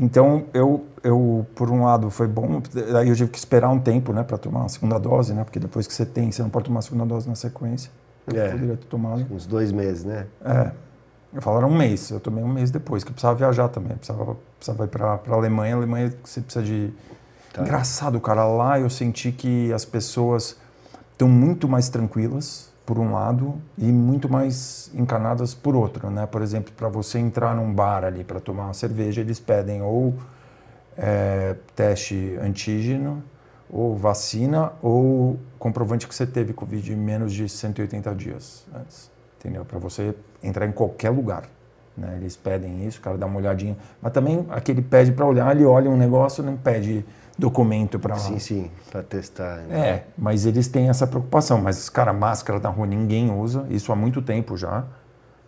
Então, eu, eu, por um lado, foi bom, aí eu tive que esperar um tempo, né, para tomar a segunda dose, né, porque depois que você tem, você não pode tomar a segunda dose na sequência. Eu É. poderia ter tomado. Uns dois meses, né? É. Falaram um mês, eu tomei um mês depois, que eu precisava viajar também, eu precisava, precisava ir para a Alemanha. A Alemanha você precisa de. Tá. Engraçado, cara, lá eu senti que as pessoas estão muito mais tranquilas, por um lado, e muito mais encanadas por outro, né? Por exemplo, para você entrar num bar ali para tomar uma cerveja, eles pedem ou é, teste antígeno, ou vacina, ou comprovante que você teve Covid menos de 180 dias antes, entendeu? Para você entrar em qualquer lugar. Né? Eles pedem isso, o cara dá uma olhadinha. Mas também aquele pede para olhar, ele olha um negócio, não pede documento para Sim, sim, para testar. né? é, mas eles têm essa preocupação. Mas, cara, máscara na rua ninguém usa, isso há muito tempo já.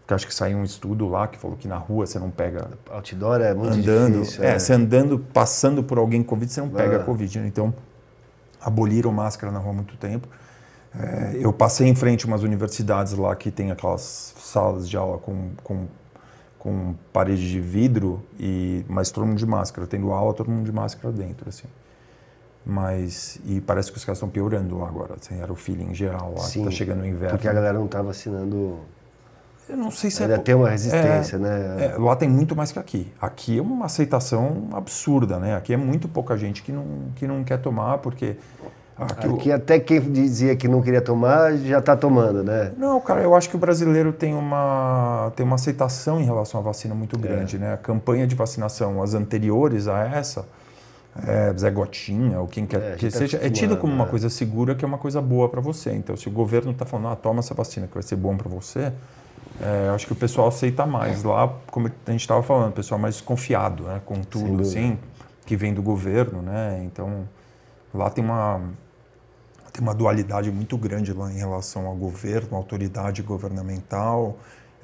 Porque acho que saiu um estudo lá que falou que na rua você não pega Outdoor é muito andando. difícil. é, você andando, passando por alguém com Covid, você não pega Ah. Covid. né? Então, aboliram máscara na rua há muito tempo. É, eu passei em frente a umas universidades lá que tem aquelas salas de aula com, com, com parede de vidro, e, mas todo mundo de máscara. Tendo aula, todo mundo de máscara dentro, assim. Mas, e parece que os caras estão piorando lá agora. Assim, era o feeling geral lá, Sim, que tá chegando o inverno. Porque a galera não está vacinando. Eu não sei se Ainda é... tem uma resistência, é, né? é, lá tem muito mais que aqui. Aqui é uma aceitação absurda, né? Aqui é muito pouca gente que não, que não quer tomar, porque... Aqui, o- Aqui até quem dizia que não queria tomar já está tomando, né? Não, cara, eu acho que o brasileiro tem uma, tem uma aceitação em relação à vacina muito grande, né? A campanha de vacinação, as anteriores a essa, é, Zé Gotinha, ou quem É, quer gente que tá seja, é tido como uma né? coisa segura, que é uma coisa boa para você. Então, se o governo está falando, ah, toma essa vacina que vai ser bom para você, é, acho que o pessoal aceita mais. Lá, como a gente estava falando, o pessoal mais desconfiado, né? Com tudo, assim, que vem do governo, né? Então, lá tem uma tem uma dualidade muito grande lá em relação ao governo, autoridade governamental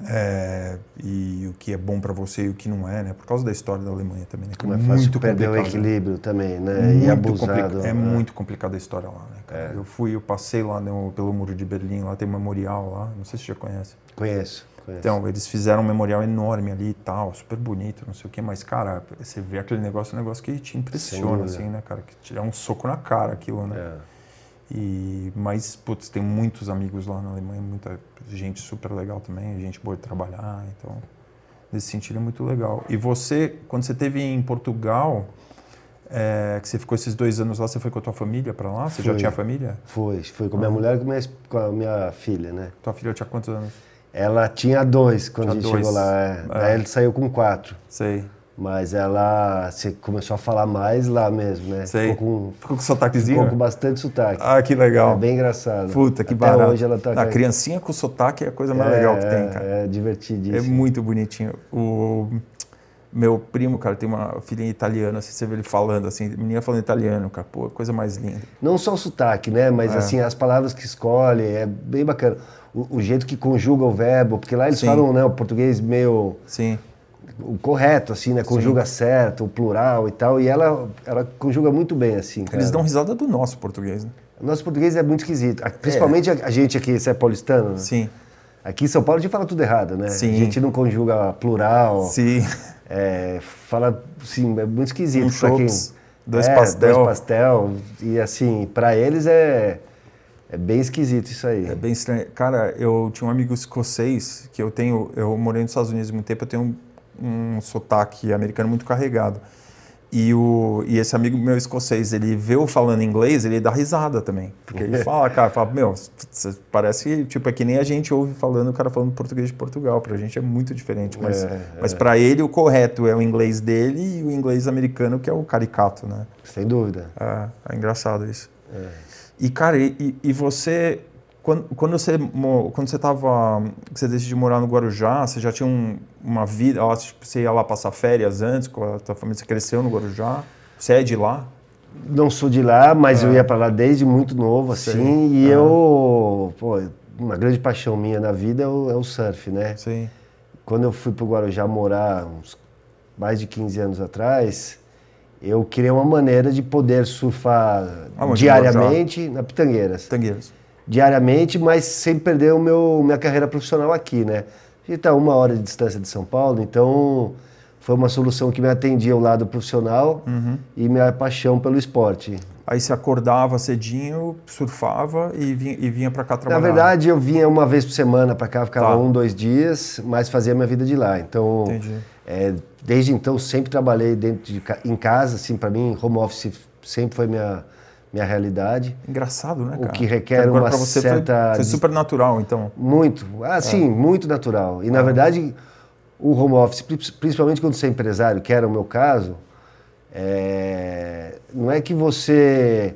é, e o que é bom para você e o que não é, né? Por causa da história da Alemanha também, né? que Como é fácil perder o complicado, né? equilíbrio também, né? Muito e abusado. É né? muito complicada a história lá, né? cara? É. Eu fui, eu passei lá no- pelo muro de Berlim, lá tem um memorial lá, não sei se você já conhece. Conheço, conheço. Então, eles fizeram um memorial enorme ali e tal, super bonito, não sei o quê, mas, cara, você vê aquele negócio, um negócio que te impressiona, dúvida. assim, né, cara? Que te dá um soco na cara aquilo, né? É. E, mas, putz, tem muitos amigos lá na Alemanha, muita gente super legal também, gente boa de trabalhar, então, nesse sentido é muito legal. E você, quando você esteve em Portugal, é, que você ficou esses dois anos lá, você foi com a tua família para lá? Você já Fui. tinha família? Foi, foi com Ah. a minha mulher e com, minha, com a minha filha, né? Tua filha tinha quantos anos? Ela tinha dois quando Tinha a gente dois. chegou lá. É. É. Daí ele saiu com quatro. Sei. Mas ela se começou a falar mais lá mesmo, né? Sei. Ficou com, Ficou com sotaquezinho? ficou com bastante sotaque. Ah, que legal. É bem engraçado. Puta, que Até barato. hoje ela tá... A criancinha com sotaque é a coisa mais é, legal que tem, cara. É É divertidíssimo. muito bonitinho. O meu primo, cara, tem uma filhinha italiana, assim, você vê ele falando, assim, menina falando italiano, cara, pô, coisa mais linda. Não só o sotaque, né? Mas É. assim, as palavras que escolhe, é bem bacana. O, o jeito que conjuga o verbo, porque lá eles Sim. falam né, o português meio Sim. O correto, assim, né? Conjuga certo, o plural e tal. E ela, ela conjuga muito bem, assim. Cara. Eles dão risada do nosso português, né? O nosso português é muito esquisito. Principalmente a, a gente aqui, você é paulistano, né? Sim. Aqui em São Paulo a gente fala tudo errado, né? Sim. A gente não conjuga plural. Sim. É, fala, sim, é muito esquisito. Um pra quem- dois é, pastel. Dois pastel. E assim, pra eles é, é bem esquisito isso aí. É bem estranho. Cara, eu tinha um amigo escocês que eu tenho. Eu morei nos Estados Unidos há muito tempo, eu tenho um, sotaque americano muito carregado. E, o, e esse amigo meu escocês, ele vê eu falando inglês, ele dá risada também. Porque ele fala, cara, fala, meu, parece que tipo, é que nem a gente ouve falando o cara falando português de Portugal. Pra gente é muito diferente. Mas, É, mas para ele o correto é o inglês dele e o inglês americano, que é o caricato, né? Sem dúvida. É, é engraçado isso. E, cara, e- e você, quando, quando você quando você tava, você decidiu morar no Guarujá, você já tinha um- uma vida, tipo, você ia lá passar férias antes com a tua família, você cresceu no Guarujá, você é de lá? Não sou de lá, mas É. eu ia pra lá desde muito novo, assim. Sei. E Ah. eu, pô, uma grande paixão minha na vida é o, é o surf, né? Sim. Quando eu fui pro Guarujá morar uns mais de 15 anos atrás, eu criei uma maneira de poder surfar Aonde, diariamente na Pitangueiras. Tangueiros. Diariamente, mas sem perder o meu minha carreira profissional aqui, né? A gente tá a uma hora de distância de São Paulo, então foi uma solução que me atendia ao lado profissional Uhum. e minha paixão pelo esporte. Aí você acordava cedinho, surfava e vinha, e vinha para cá Na trabalhar. verdade, eu vinha uma vez por semana para cá, ficava Tá. um, dois dias, mas fazia minha vida de lá. Então, é, desde então, sempre trabalhei dentro de, em casa, assim, para mim, home office sempre foi minha, minha realidade. Engraçado, né, O cara? que requer Agora uma você foi- certa Foi, dis- super natural, então. Muito, ah, sim, muito natural. E, na verdade, o home office, pri- principalmente quando você é empresário, que era o meu caso, é, não é que você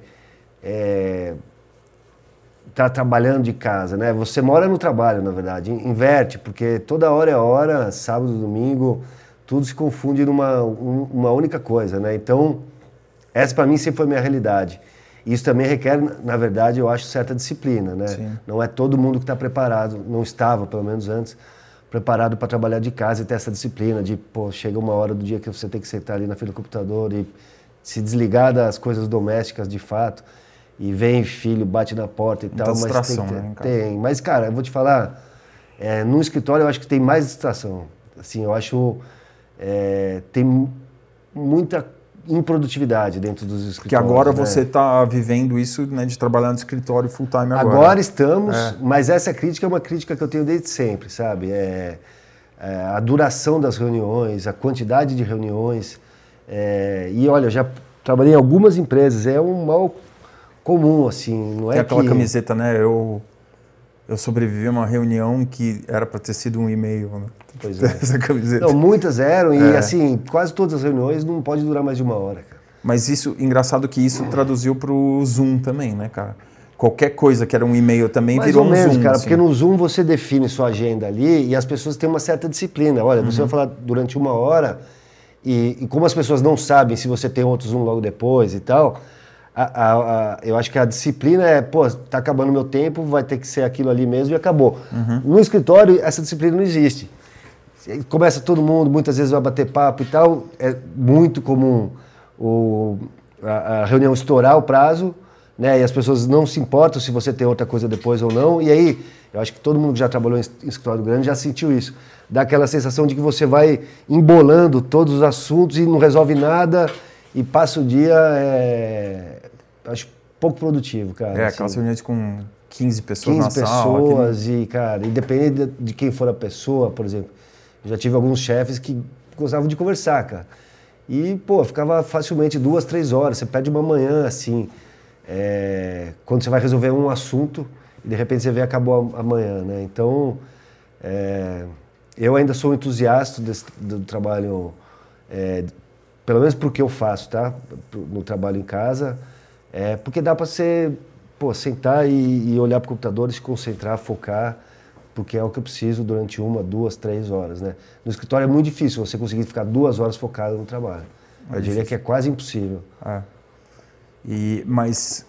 está trabalhando de casa, né? Você mora no trabalho, na verdade. In- Inverte, porque toda hora é hora, sábado, domingo, tudo se confunde numa um- uma única coisa, né? Então, essa para mim sempre foi a minha realidade. Isso também requer, na verdade, eu acho, certa disciplina, né? Sim. Não é todo mundo que está preparado, não estava, pelo menos antes, preparado para trabalhar de casa e ter essa disciplina de, pô, chega uma hora do dia que você tem que sentar ali na frente do computador e se desligar das coisas domésticas de fato. E vem filho, bate na porta e Muita tal, mas tem, ter- né, tem. Mas, cara, eu vou te falar, é, no escritório eu acho que tem mais distração. Assim, eu acho é, tem mu- muita improdutividade dentro dos escritórios. Que agora né? você está vivendo isso, né, de trabalhar no escritório full time agora. Agora estamos, É. mas essa crítica é uma crítica que eu tenho desde sempre, sabe? É, é, a duração das reuniões, a quantidade de reuniões. é, e olha, eu já trabalhei em algumas empresas, é um mal comum, assim, não é Tem aquela que... camiseta, né? Eu, eu sobrevivi a uma reunião que era para ter sido um e-mail. Né? Pois é. Essa camiseta. Não, muitas eram, e É. assim, quase todas as reuniões não pode durar mais de uma hora, cara. Mas isso, engraçado que isso traduziu para o Zoom também, né, cara? Qualquer coisa que era um e-mail também Mais virou ou um menos, Zoom. cara, assim. porque no Zoom você define sua agenda ali e as pessoas têm uma certa disciplina. Olha, Uhum. você vai falar durante uma hora e, e como as pessoas não sabem se você tem outro Zoom logo depois e tal, a- a- a- eu acho que a disciplina é, pô, tá acabando o meu tempo, vai ter que ser aquilo ali mesmo e acabou. Uhum. No escritório, essa disciplina não existe. Começa todo mundo, muitas vezes vai bater papo e tal. É muito comum o, a, reunião estourar o prazo, né? E as pessoas não se importam se você tem outra coisa depois ou não. E aí, eu acho que todo mundo que já trabalhou em escritório grande já sentiu isso. Dá aquela sensação de que você vai embolando todos os assuntos e não resolve nada e passa o dia, é, acho pouco produtivo, cara. É, assim. aquelas reuniões com 15 pessoas 15 na sala. aquele- pessoas e, cara, independente de, quem for a pessoa, por exemplo, já tive alguns chefes que gostavam de conversar, cara. E, pô, ficava facilmente duas, três horas. Você perde uma manhã, assim, é, quando você vai resolver um assunto e de repente você vê acabou a- amanhã, né? Então, é, eu ainda sou entusiasta desse- do trabalho, é, pelo menos porque eu faço, tá? No trabalho em casa, é, porque dá para você, pô, sentar e, e olhar para o computador, e se concentrar, focar, porque é o que eu preciso durante uma, duas, três horas, né? No escritório é muito difícil você conseguir ficar duas horas focado no trabalho. É eu diria que é quase impossível. É. E, mas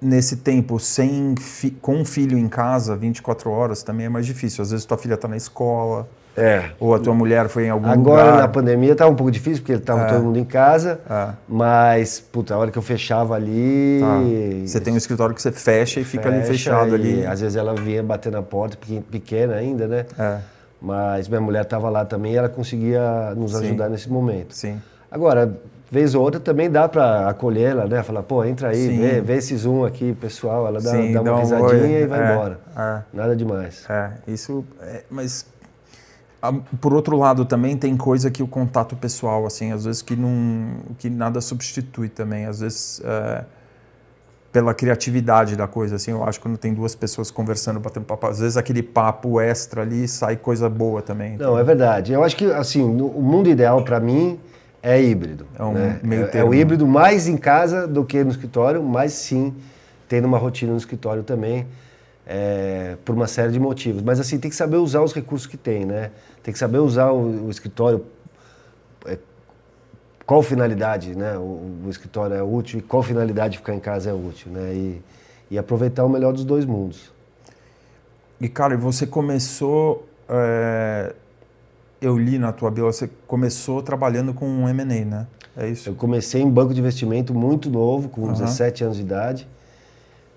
nesse tempo, sem fi- com um filho em casa, 24 horas, também é mais difícil. Às vezes tua filha está na escola, É. ou a tua mulher foi em algum Agora lugar. na pandemia estava um pouco difícil, porque estava É. todo mundo em casa, É. mas, puta, a hora que eu fechava ali. Tá. Você tem um escritório que você fecha e fica ali fecha fechado e ali. Às vezes ela vinha bater na porta, pequen- pequena ainda, né? É, Mas minha mulher estava lá também e ela conseguia nos Sim. ajudar nesse momento. sim. Agora, vez ou outra também dá para acolher ela, né? Falar, pô, entra aí, Sim. vê, vê esse zoom aqui, pessoal. Ela dá, Sim, dá uma um risadinha e vai É, embora. É, Nada demais. é, isso. é, mas por outro lado também tem coisa que o contato pessoal, assim, às vezes que não, que nada substitui também. Às vezes é, pela criatividade da coisa, assim, eu acho que quando tem duas pessoas conversando, batendo papo, às vezes aquele papo extra ali sai coisa boa também. Não, é verdade. Eu acho que, assim, no- o mundo ideal para mim é híbrido. É um né? meio é, termo. é o híbrido mais em casa do que no escritório, mas sim tendo uma rotina no escritório também, é, por uma série de motivos. Mas, assim, tem que saber usar os recursos que tem, né? Tem que saber usar o, o escritório é, qual finalidade né, o, o escritório é útil e qual finalidade ficar em casa é útil, né? E, e aproveitar o melhor dos dois mundos. E, cara, você começou. é, eu li na tua bio, você começou trabalhando com um M&A, né? É isso? Eu comecei em banco de investimento muito novo, com Aham. 17 anos de idade.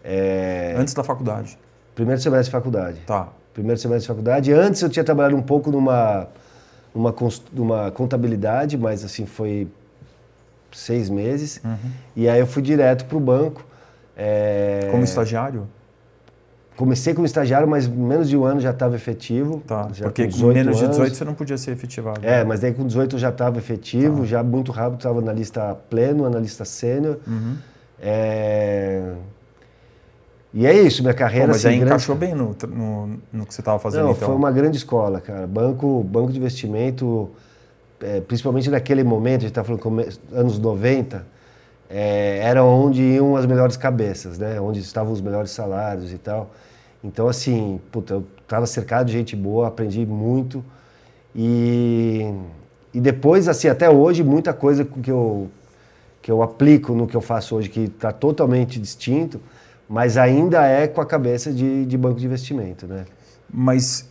É, Antes da faculdade. Primeiro semestre de faculdade. Tá. Primeiro semestre de faculdade. Antes eu tinha trabalhado um pouco numa, uma, contabilidade, mas assim foi seis meses. Uhum. E aí eu fui direto para o banco. É, Como estagiário? Comecei como estagiário, mas menos de um ano já estava efetivo. Tá. já Porque com com 18 menos de anos. 18 você não podia ser efetivado. É, mas daí com 18 eu já estava efetivo, Tá. já muito rápido estava na lista pleno, na lista sênior. Uhum. É, E é isso, minha Pô, carreira. mas assim, aí grande- encaixou bem no, no, no que você estava fazendo, Não, então. foi uma grande escola, cara. Banco, banco de investimento, é, principalmente naquele momento, a gente está falando come- anos 90, é, era onde iam as melhores cabeças, né? Onde estavam os melhores salários e tal. Então, assim, puta, eu estava cercado de gente boa, aprendi muito. E, e depois, assim, até hoje, muita coisa que eu, que eu aplico no que eu faço hoje, que está totalmente distinto, mas ainda é com a cabeça de, de banco de investimento, né? Mas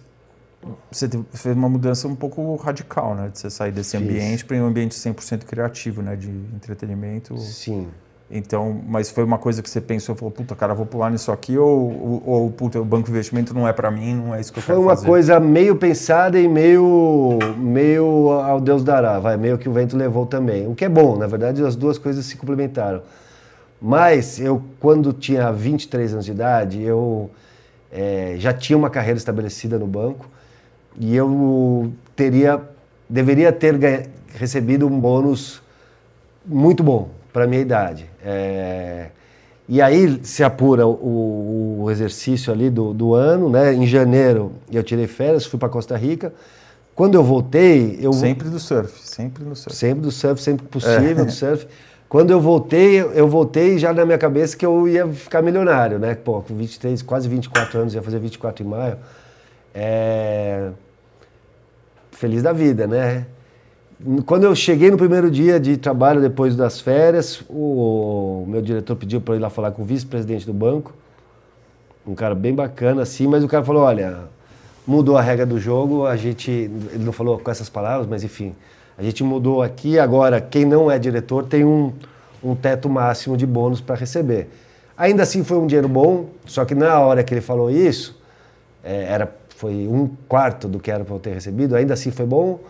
você fez uma mudança um pouco radical, né? De você sair desse Fiz. ambiente para um ambiente 100% criativo, né? De entretenimento. Sim. Então, mas foi uma coisa que você pensou, falou, puta, cara, vou pular nisso aqui ou, ou, ou, puta, o banco de investimento não é para mim, não é isso que eu Foi quero uma fazer. coisa meio pensada e meio, meio ao Deus dará, vai, meio que o vento levou também. O que é bom, na verdade, as duas coisas se complementaram. Mas eu, quando tinha 23 anos de idade, eu eh, já tinha uma carreira estabelecida no banco e eu teria, deveria ter ganha- recebido um bônus muito bom para minha idade. É, e aí se apura o, o exercício ali do, do ano, né? Em janeiro eu tirei férias, fui para Costa Rica. Quando eu voltei, eu Sempre do surf, sempre no surf. sempre do surf, sempre possível do surf. Quando eu voltei, eu voltei já na minha cabeça que eu ia ficar milionário, né? Pô, com 23, quase 24 anos, ia fazer 24 em maio. É... Feliz da vida, né? Quando eu cheguei no primeiro dia de trabalho, depois das férias, o meu diretor pediu para eu ir lá falar com o vice-presidente do banco, um cara bem bacana assim, mas o cara falou, olha, mudou a regra do jogo, a gente, ele não falou com essas palavras, mas enfim, a gente mudou aqui, agora quem não é diretor tem um, um teto máximo de bônus para receber. Ainda assim foi um dinheiro bom, só que na hora que ele falou isso, é, era, foi um quarto do que era para eu ter recebido, ainda assim foi bom,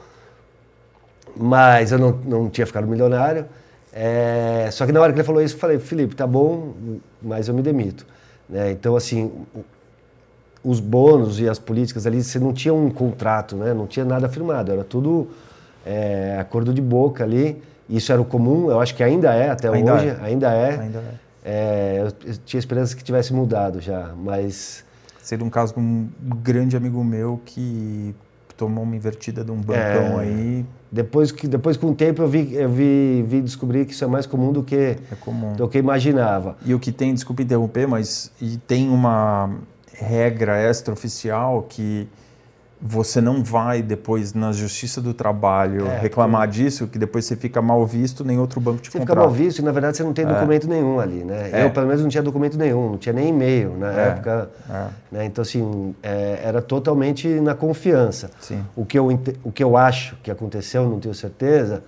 mas eu não, não tinha ficado milionário. É, só que na hora que ele falou isso, eu falei, Felipe, tá bom, mas eu me demito. Né? Então, assim, os bônus e as políticas ali, você não tinha um contrato, né? não tinha nada firmado, era tudo é, acordo de boca ali. Isso era o comum, eu acho que ainda é até Ainda hoje, é. ainda é. Ainda é. É, eu, eu tinha esperança que tivesse mudado já, mas Seria um caso com um grande amigo meu que tomou uma invertida de um bancão É. aí, depois que depois com o tempo eu vi eu vi, vi descobrir que isso é mais comum do que é comum. do que imaginava. E o que tem, desculpa interromper, mas e tem uma regra extraoficial que você não vai depois na Justiça do Trabalho É, reclamar disso, que depois você fica mal visto, nem outro banco te Você fica contrata. mal visto e na verdade você não tem documento nenhum ali, né? É. Eu pelo menos não tinha documento nenhum, não tinha nem e-mail na É, época. é. né? Então assim, é, era totalmente na confiança. Sim. O que, eu, o que eu acho que aconteceu, não tenho certeza,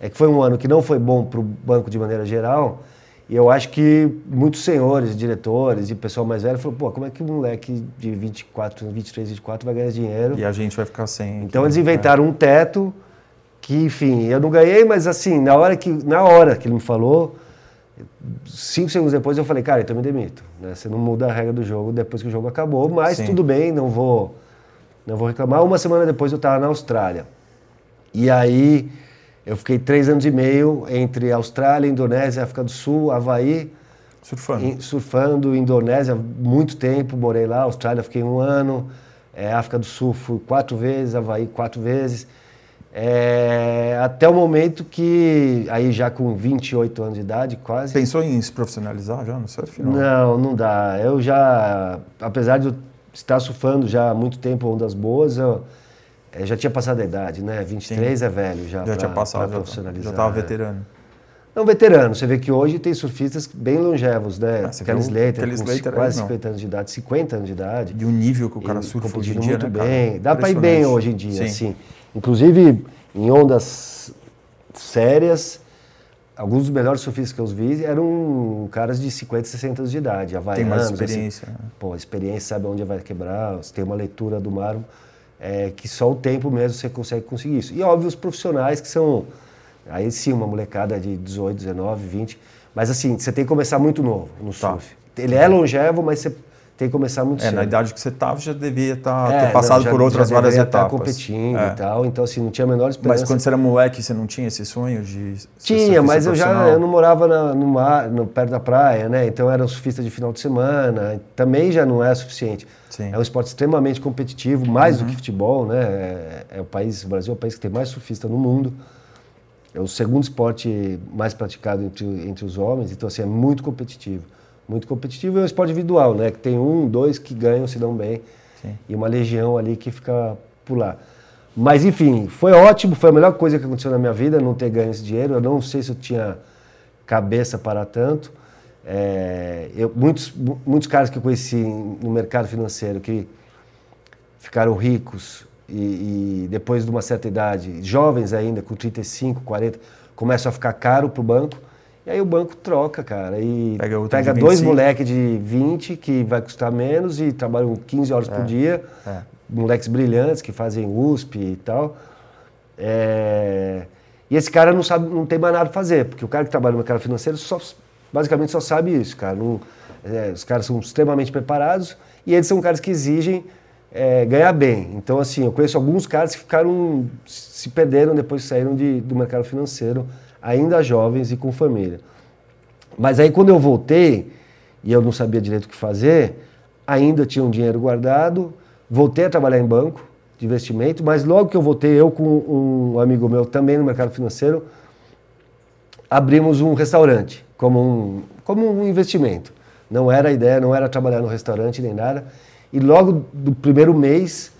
é que foi um ano que não foi bom para o banco de maneira geral. E eu acho que muitos senhores, diretores e pessoal mais velho falou, pô, como é que um moleque de 24, 23, 24 vai ganhar dinheiro? E a gente vai ficar sem. Então eles inventaram um teto que, enfim, eu não ganhei, mas assim, na hora que, na hora que ele me falou, cinco segundos depois eu falei, cara, então eu me demito. né? Você não muda a regra do jogo depois que o jogo acabou, mas Sim. tudo bem, não vou, não vou reclamar. Uma semana depois eu estava na Austrália. E aí eu fiquei três anos e meio entre Austrália, Indonésia, África do Sul, Havaí, Surfando. em- surfando, Indonésia, muito tempo, morei lá, Austrália fiquei um ano, é, África do Sul fui quatro vezes, Havaí quatro vezes. É, até o momento que, aí já com 28 anos de idade, quase. Pensou em se profissionalizar já no surf? Não. Não, não dá. Eu já, apesar de eu estar surfando já há muito tempo ondas boas, eu, eh, já tinha passado a idade, né? 23 é velho já. Já pra- tinha passado, pra já, profissionalizar. já estava veterano. Não, veterano. Você vê que hoje tem surfistas bem longevos, né? Ah, Kelly Slater, Kelly com Slater quase não. 50 anos de idade, 50 anos de idade. E o nível que o cara surfa hoje em dia, muito né, cara? bem. Dá para ir bem hoje em dia, Sim. assim. Inclusive, em ondas sérias, alguns dos melhores surfistas que eu vi eram caras de 50, 60 anos de idade, Tem havaianos. mais assim. experiência. né? Pô, a experiência sabe onde vai quebrar, você tem uma leitura do mar é, que só o tempo mesmo você consegue conseguir isso. E óbvio, os profissionais que são, aí sim, uma molecada de 18, 19, 20, mas assim, você tem que começar muito novo no Tá. surf. Ele é longevo, mas você tem que começar muito É, cedo. na idade que você estava, já devia tá, É, ter passado não, já- por outras já várias estar etapas. competindo É. e tal, então assim, não tinha a menor esperança. Mas quando você era moleque, você não tinha esse sonho de Tinha, mas eu já eu não morava na- no mar, no, perto da praia, né? Então era um surfista de final de semana. Também já não é suficiente. Sim. Uhum. É um esporte extremamente competitivo, mais do que futebol, né? É, é o país, o Brasil é o país que tem mais surfista no mundo. É o segundo esporte mais praticado entre, entre os homens, então assim é muito competitivo. Muito competitivo e é um esporte individual, né? Que tem um, dois que ganham, se dão bem. Sim. E uma legião ali que fica por lá. Mas enfim, foi ótimo, foi a melhor coisa que aconteceu na minha vida, não ter ganho esse dinheiro. Eu não sei se eu tinha cabeça para tanto. É, eu- muitos, mu- muitos caras que eu conheci no mercado financeiro que ficaram ricos e, e depois de uma certa idade, jovens ainda, com 35, 40, começam a ficar caro para o banco. E aí o banco troca, cara. E Pega pega dois 25. moleques de 20 que vai custar menos e trabalham 15 horas por dia. é. Moleques brilhantes que fazem USP e tal. É, E esse cara não sabe, não tem mais nada para fazer, porque o cara que trabalha no mercado financeiro só, basicamente só sabe isso, cara. Não- é, os caras são extremamente preparados e eles são caras que exigem é, ganhar bem. Então, assim, eu conheço alguns caras que ficaram, se perderam depois que saíram de- do mercado financeiro, ainda jovens e com família. Mas aí quando eu voltei, e eu não sabia direito o que fazer, ainda tinha um dinheiro guardado, voltei a trabalhar em banco de investimento, mas logo que eu voltei, eu com um amigo meu também no mercado financeiro, abrimos um restaurante como um, como um investimento. Não era a ideia, não era trabalhar no restaurante nem nada. E logo do primeiro mês,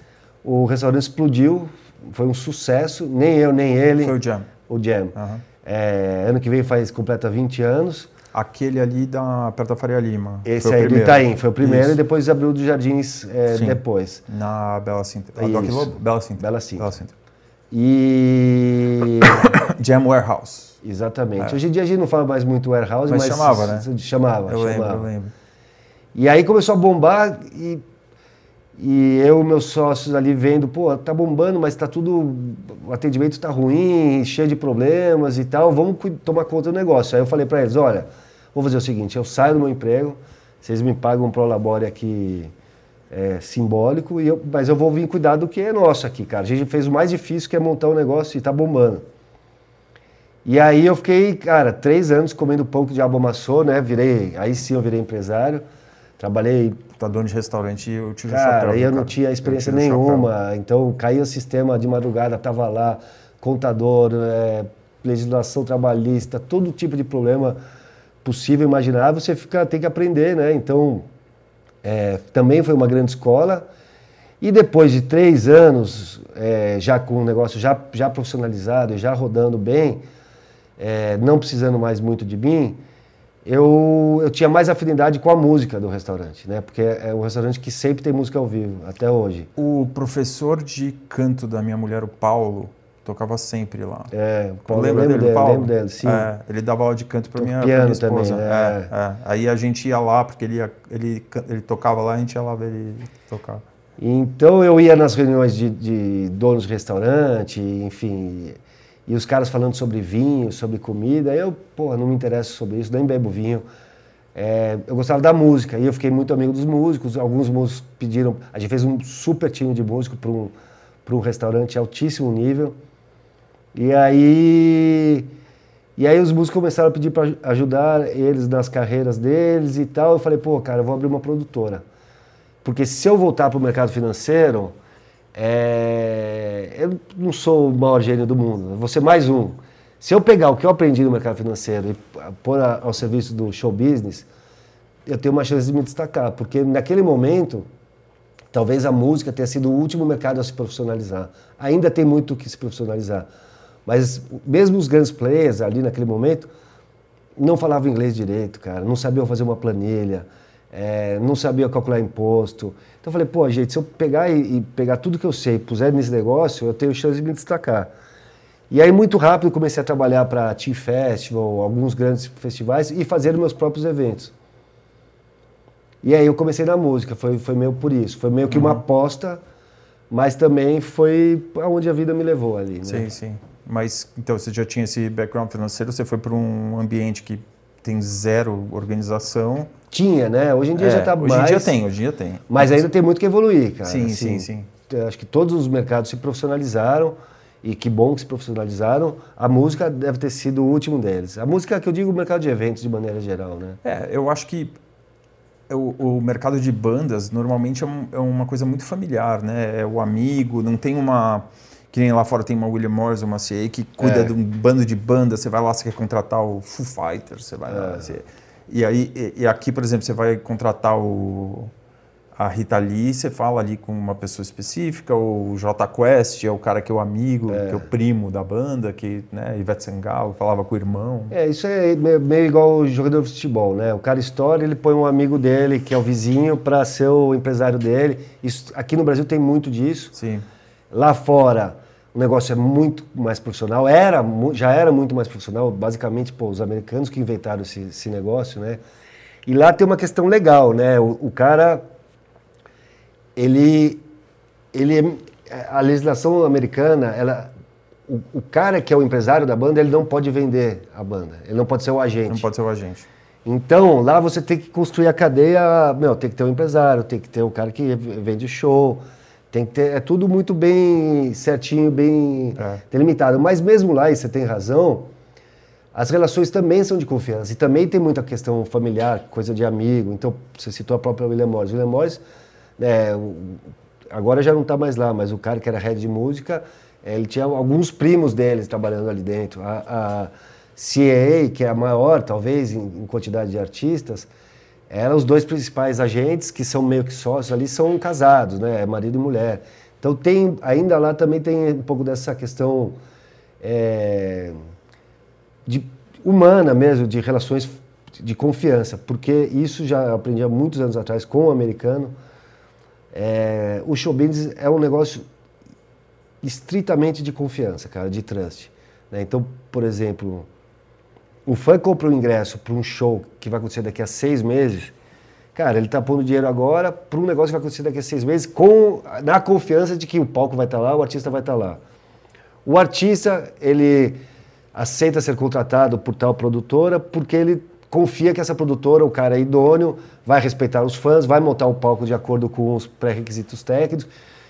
o restaurante explodiu, foi um sucesso, nem eu nem ele. Foi o Jam. O Jam. Aham. É, ano que vem faz completa 20 anos. Aquele ali da, perto da Faria Lima. Esse aí do. Itaim foi o primeiro Isso. e depois abriu dos Jardins é, depois. Na Bela Cinta. A Doc Isso. Lobo? Bela Cinta. Bela Cinta. Bela Cinta. E. Jam Warehouse. Exatamente. Hoje em dia a gente não fala mais muito warehouse, É. Mas mas. chamava, né? Chamava, Eu lembro, chamava. eu lembro. E aí começou a bombar e, e eu e meus sócios ali vendo, pô, tá bombando, mas tá tudo. O atendimento tá ruim, cheio de problemas e tal, vamos tomar conta do negócio. Aí eu falei para eles, olha, vou fazer o seguinte, eu saio do meu emprego, vocês me pagam um prolabore aqui é, simbólico, e eu, mas eu vou vir cuidar do que é nosso aqui, cara. A gente fez o mais difícil que é montar um negócio e tá bombando. E aí eu fiquei, cara, três anos comendo pão que o diabo amassou, né? Virei, aí sim eu virei empresário. Trabalhei, Tá dono de restaurante, eu tiro o cara, chapéu. aí eu não tinha Eu experiência nenhuma. Então caía o sistema de madrugada, tava lá, contador, é, legislação trabalhista, todo tipo de problema possível, imaginável, você fica, tem que aprender, né? Então é, também foi uma grande escola. E depois de três anos, é, já com o negócio já, já profissionalizado e já rodando bem, é, não precisando mais muito de mim, eu, eu tinha mais afinidade com a música do restaurante, né? Porque é um restaurante que sempre tem música ao vivo, até hoje. O professor de canto da minha mulher, o Paulo, tocava sempre lá. É, o Paulo, eu Lembra lembro dele, dele, Paulo? lembro dele, sim. É, ele dava aula de canto To- minha, pra piano minha esposa. também, né? É, é. Aí a gente ia lá, porque ele, ia- ele, ele tocava lá, a gente ia lá ver ele tocar. Então eu ia nas reuniões de, de donos de restaurante, enfim, e os caras falando sobre vinho, sobre comida, eu, porra, não me interesso sobre isso, nem bebo vinho. É, eu gostava da música e eu fiquei muito amigo dos músicos. Alguns músicos pediram, a gente fez um super time de músico para um, um restaurante altíssimo nível. E aí, e aí os músicos começaram a pedir para ajudar eles nas carreiras deles e tal. Eu falei, pô, cara, eu vou abrir uma produtora. Porque se eu voltar para o mercado financeiro, é, eu não sou o maior gênio do mundo, vou ser mais um. Se eu pegar o que eu aprendi no mercado financeiro e pôr ao serviço do show business, eu tenho uma chance de me destacar. Porque naquele momento, talvez a música tenha sido o último mercado a se profissionalizar. Ainda tem muito que se profissionalizar. Mas mesmo os grandes players ali naquele momento, não falavam inglês direito, cara, não sabiam fazer uma planilha, é, não sabiam calcular imposto. Então eu falei, pô, gente, se eu pegar e, e pegar tudo que eu sei e puser nesse negócio, eu tenho chance de me destacar. E aí, muito rápido, comecei a trabalhar para Tea Festival, alguns grandes festivais e fazer meus próprios eventos. E aí eu comecei na música, foi, foi meio por isso. Foi meio que uma aposta mas também foi aonde a vida me levou ali. Né? Sim, sim. Mas então você já tinha esse background financeiro, você foi para um ambiente que tem zero organização. Tinha, né? Hoje em dia É, já está hoje mais. em dia tem, hoje em dia tem. Mas ainda tem muito que evoluir, cara. Sim, Assim, sim, sim. Acho que todos os mercados se profissionalizaram e que bom que se profissionalizaram. A música deve ter sido o último deles. A música que eu digo o mercado de eventos de maneira geral, né? É, eu acho que o, o mercado de bandas normalmente é, um- é uma coisa muito familiar, né? É o amigo, não tem uma. Que nem lá fora tem uma William Morris, uma CA que cuida É. de um bando de bandas, você vai lá, você quer contratar o Foo Fighters, você vai lá. É. você- e aí, e, e aqui, por exemplo, você vai contratar o, a Rita Lee, você fala ali com uma pessoa específica, o J Quest é o cara que é o amigo, que é o primo da banda, que, né, Ivete Sangalo falava com o irmão. É, isso é meio, meio igual o jogador de futebol, né? O cara estoura, ele põe um amigo dele, que é o vizinho, para ser o empresário dele. Isso, aqui no Brasil tem muito disso. Sim. Lá fora, o negócio é muito mais profissional. Era, já era muito mais profissional. Basicamente, pô, os americanos que inventaram esse, esse negócio, né? E lá tem uma questão legal, né? O, o cara, ele, ele, a legislação americana, ela, o, o cara que é o empresário da banda, ele não pode vender a banda. Ele não pode ser o agente. Não pode ser o agente. Então, lá você tem que construir a cadeia, meu, tem que ter o empresário, tem que ter o cara que vende show, tem que ter, é tudo muito bem certinho, bem É. delimitado. Mas mesmo lá, e você tem razão, as relações também são de confiança. E também tem muita questão familiar, coisa de amigo. Então, você citou a própria William Morris. William Morris, o- agora já não está mais lá, mas o cara que era head de música, eh, ele tinha alguns primos deles trabalhando ali dentro. A, a CAA, que é a maior, talvez, em, em quantidade de artistas, eram os dois principais agentes, que são meio que sócios ali, são casados, né? Marido e mulher. Então, tem, ainda lá também tem um pouco dessa questão eh, de, humana mesmo, de relações de confiança, porque isso já aprendi há muitos anos atrás com o americano. É, o show business é um negócio estritamente de confiança, cara, de trust. né? Então, por exemplo, o fã compra um ingresso para um show que vai acontecer daqui a seis meses, cara, ele está pondo dinheiro agora para um negócio que vai acontecer daqui a seis meses, com, na confiança de que o palco vai estar lá, o artista vai estar lá. O artista, ele aceita ser contratado por tal produtora porque ele confia que essa produtora, o cara é idôneo, vai respeitar os fãs, vai montar o palco de acordo com os pré-requisitos técnicos.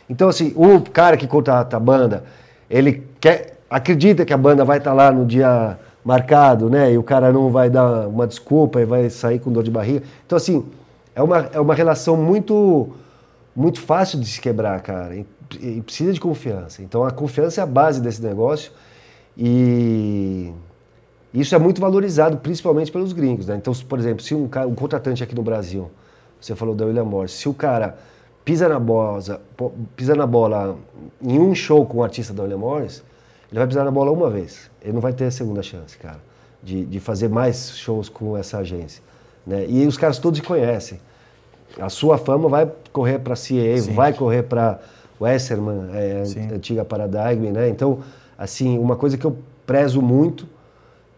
Então, assim, o cara que contrata a banda, ele quer, acredita que a banda vai estar lá no dia marcado, né? E o cara não vai dar uma desculpa e vai sair com dor de barriga. Então, assim, é uma, é uma relação muito muito fácil de se quebrar, cara. E, e precisa de confiança. Então a confiança é a base desse negócio e isso é muito valorizado, principalmente pelos gringos. Né? Então, por exemplo, se um, cara, um contratante aqui no Brasil, você falou da William Morris, se o cara pisa na, bola, pisa na bola em um show com um artista da William Morris, ele vai pisar na bola uma vez. Ele não vai ter a segunda chance, cara, de, de fazer mais shows com essa agência. Né? E os caras todos se conhecem. A sua fama vai correr para a CA, Sim. vai correr para Westerman, é, Sim. antiga Paradigm, né? Então, assim, uma coisa que eu prezo muito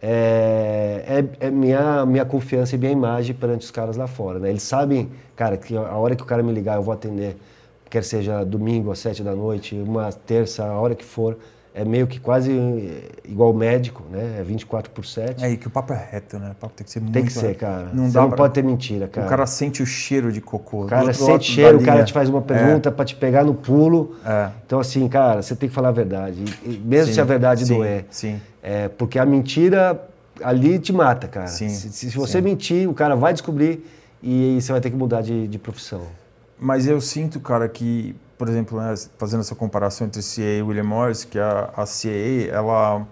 é, é, é minha, minha confiança e minha imagem perante os caras lá fora, né? Eles sabem, cara, que a hora que o cara me ligar eu vou atender, quer seja domingo às sete da noite, uma terça, a hora que for, é meio que quase igual médico, né? É 24 por 7. É aí que o papo é reto, né? O papo tem que ser muito Tem que ser, cara. Não Você dá não pra- pode ter mentira, cara. O cara sente o cheiro de cocô. O cara sente cheiro, o cara te faz uma pergunta pra te pegar no pulo. É. Então, assim, cara, você tem que falar a verdade. E- e mesmo Sim, se a verdade sim, doer. sim. É, porque a mentira ali te mata, cara. Sim, se, se- você sim. mentir, o cara vai descobrir e, você vai ter que mudar de, de profissão. Mas eu sinto, cara, que, por exemplo, né, fazendo essa comparação entre CA e William Morris, que a, a CA, ela,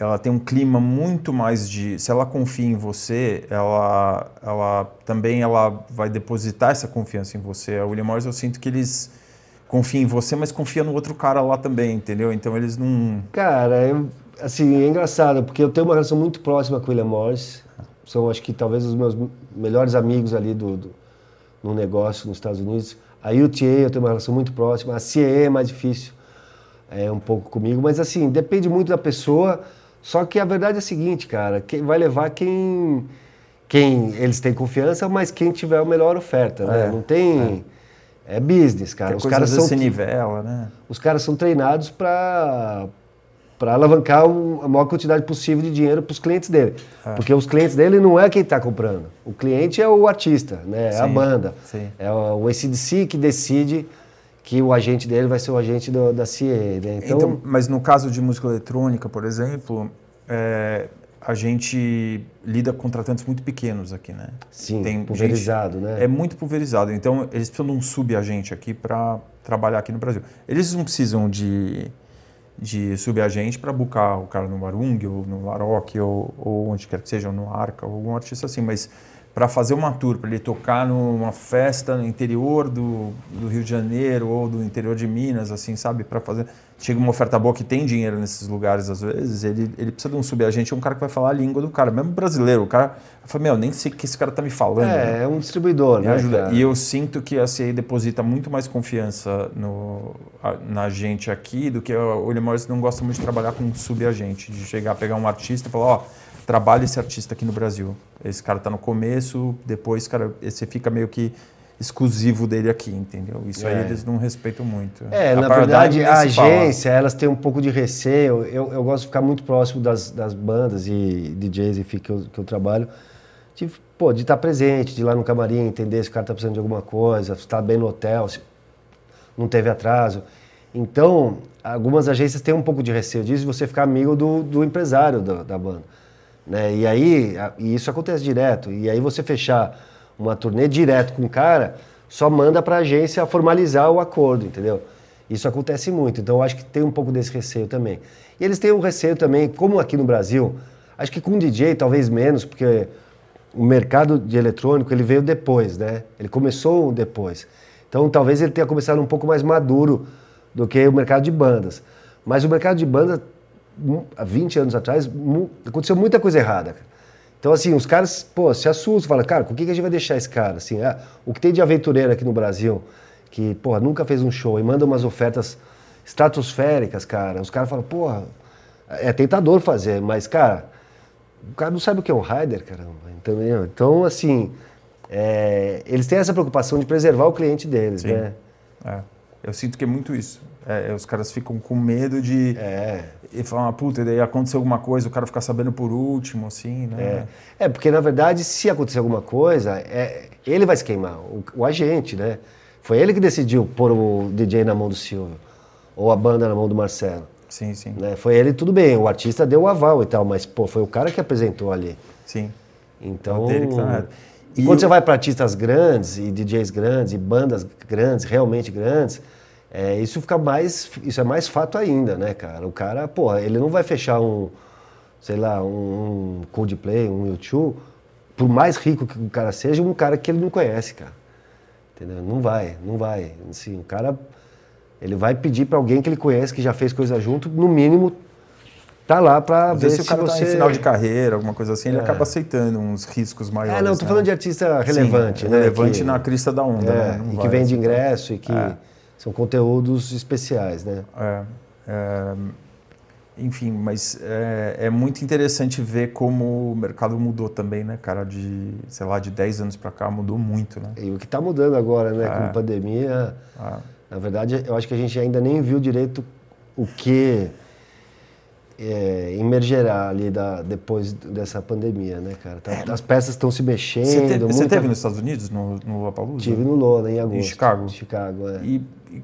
ela tem um clima muito mais de... Se ela confia em você, ela, ela também ela vai depositar essa confiança em você. A William Morris, eu sinto que eles confiam em você, mas confiam no outro cara lá também, entendeu? Então eles não... Cara, eu- assim, é engraçado, porque eu tenho uma relação muito próxima com o William Morris. São, acho que, talvez os meus melhores amigos ali do, do, no negócio nos Estados Unidos. A UTA eu tenho uma relação muito próxima. A CAA é mais difícil, é um pouco comigo. Mas, assim, depende muito da pessoa. Só que a verdade é a seguinte, cara. Quem vai levar quem... Quem eles têm confiança, mas quem tiver a melhor oferta, né? É, Não tem... É business, cara. Que Os caras são se nivela, né? os caras são treinados para para alavancar a maior quantidade possível de dinheiro para os clientes dele. É. Porque os clientes dele não é quem está comprando. O cliente é o artista, né? é a Sim, banda. sim. É o ACDC que decide que o agente dele vai ser o agente do- da CA. Né? Então, Então, mas no caso de música eletrônica, por exemplo, é, a gente lida com contratantes muito pequenos aqui, né? sim, tem pulverizado, né? É muito pulverizado. Então, eles precisam de um subagente aqui para trabalhar aqui no Brasil. Eles não precisam de, de subagente para buscar o cara no Marung, ou no Laroque, ou, ou onde quer que seja, ou no Arca, ou algum artista assim. Mas para fazer uma tour, para ele tocar numa festa no interior do, do Rio de Janeiro ou do interior de Minas, assim, sabe? Para fazer. Chega uma oferta boa que tem dinheiro nesses lugares, às vezes, ele, ele precisa de um subagente, um cara que vai falar a língua do cara, mesmo brasileiro. O cara fala, meu, nem sei o que esse cara tá me falando. né? É, é um distribuidor, Me né? ajuda. cara? E eu sinto que a CI deposita muito mais confiança no, na gente aqui do que o William Morris não gosta muito de trabalhar com um subagente, de chegar, pegar um artista e falar, ó, trabalha esse artista aqui no Brasil. Esse cara tá no começo, depois, cara, você fica meio que exclusivo dele aqui, entendeu? Isso aí É. eles não respeitam muito. É, A na verdade, a fala. agência, elas têm um pouco de receio. Eu, eu gosto de ficar muito próximo das, das bandas e DJs enfim, que, eu, que eu trabalho. De, pô, de estar presente, de ir lá no camarim, entender se o cara está precisando de alguma coisa, se está bem no hotel, se não teve atraso. Então, algumas agências têm um pouco de receio disso, de você ficar amigo do, do empresário da, da banda. Né? E aí, e isso acontece direto. E aí você fechar uma turnê direto com o cara, só manda para a agência formalizar o acordo, entendeu? Isso acontece muito. Então, eu acho que tem um pouco desse receio também. E eles têm um receio também, como aqui no Brasil, acho que com DJ talvez menos, porque o mercado de eletrônico ele veio depois, né? Ele começou depois. Então talvez ele tenha começado um pouco mais maduro do que o mercado de bandas. Mas o mercado de bandas, há 20 anos atrás, aconteceu muita coisa errada. cara. Então assim, os caras, pô, se assustam, falam, cara, com o que que a gente vai deixar esse cara? Assim, ah, o que tem de aventureiro aqui no Brasil, que, porra, nunca fez um show e manda umas ofertas estratosféricas, cara. Os caras falam, porra, é tentador fazer, mas, cara, o cara não sabe o que é um rider, caramba, entendeu? Então, assim, é, eles têm essa preocupação de preservar o cliente deles, Sim. né? É. Eu sinto que é muito isso. É, os caras ficam com medo de. É, E falar, puta, e daí aconteceu alguma coisa, o cara ficar sabendo por último, assim, né? é. É, porque na verdade, se acontecer alguma coisa, é, ele vai se queimar, o, o agente, né? Foi ele que decidiu pôr o DJ na mão do Silvio, ou a banda na mão do Marcelo. Sim, sim. Né? Foi ele, tudo bem, o artista deu o aval e tal, mas, pô, foi o cara que apresentou ali. Sim. Então, É o dele que tá. E quando o- você vai para artistas grandes e DJs grandes e bandas grandes, realmente grandes, é, isso fica mais, isso é mais fato ainda, né, cara? O cara, porra, ele não vai fechar um, sei lá, um Coldplay, um U2, por mais rico que o cara seja, um cara que ele não conhece, cara. Entendeu? Não vai, não vai. Assim, o cara, ele vai pedir para alguém que ele conhece, que já fez coisa junto, no mínimo, tá lá para ver se se o cara você... tá em final de carreira, alguma coisa assim, ele É. acaba aceitando uns riscos maiores. É, não, tô né? falando de artista Sim, relevante, né? Relevante que- na crista da onda, É, né? Não e que vai vende aceitar. ingresso e que É. são conteúdos especiais, né? É, é, enfim, mas é, é muito interessante ver como o mercado mudou também, né, cara? De, sei lá, de 10 anos pra cá mudou muito, né? E o que está mudando agora, né, É. com a pandemia, Ah, na verdade, eu acho que a gente ainda nem viu direito o que é, emergerá ali da, depois dessa pandemia, né, cara? Tá- as peças estão se mexendo. Você teve, você muita- teve nos Estados Unidos, no, no Lollapalooza? Tive no Lola, em agosto. Chicago? Chicago, é. E, e-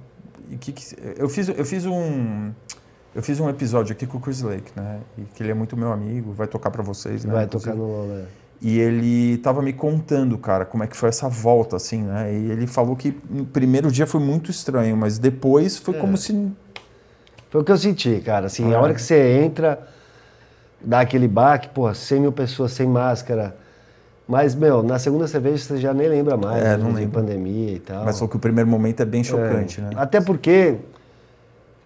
e que que- eu fiz eu fiz um eu fiz um episódio aqui com o Chris Lake, né? E que ele é muito meu amigo, vai tocar pra vocês, né? Vai tocar no Lola. é. E ele tava me contando, cara, como é que foi essa volta, assim, né? E ele falou que no primeiro dia foi muito estranho, mas depois foi É. como se. Foi o que eu senti, cara. Assim, Ah. a hora que você entra, dá aquele baque, porra, 100 mil pessoas sem máscara. Mas, meu, na segunda cerveja você já nem lembra mais. É, né, não lembro. pandemia e tal. Mas falou que o primeiro momento é bem chocante, É. né? Até porque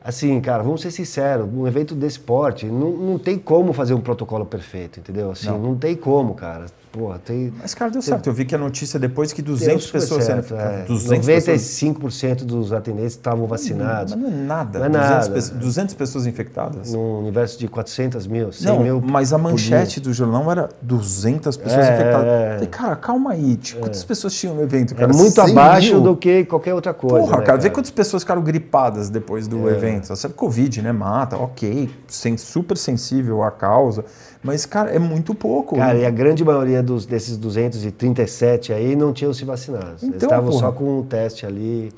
Assim, cara, vamos ser sinceros, um evento desse porte, não, não tem como fazer um protocolo perfeito, entendeu? Assim, não, Não. tem como, cara. Porra, tem. Mas, cara, deu certo. Eu vi que a notícia depois que deu 200 super pessoas... certo, sendo- é. 200 pessoas... 95% dos atendentes estavam vacinados. Mas não é nada. Não é 200, nada. pessoas, 200 pessoas infectadas. Num universo de 400 mil, 100 Não, mil. mas a manchete do jornal era 200 pessoas É, infectadas. é. Falei, cara, calma aí. Tipo, Quantas pessoas tinham no evento? É Cara? muito 100 abaixo mil? do que qualquer outra coisa. Porra, né, cara, vê quantas pessoas ficaram gripadas depois do É. evento. Você sabe, Covid, né? Mata, ok. Super sensível à causa. Mas, cara, é muito pouco. Cara, e a grande maioria dos, desses 237 aí não tinham se vacinado. Eles Então, estavam porra. só com um teste ali.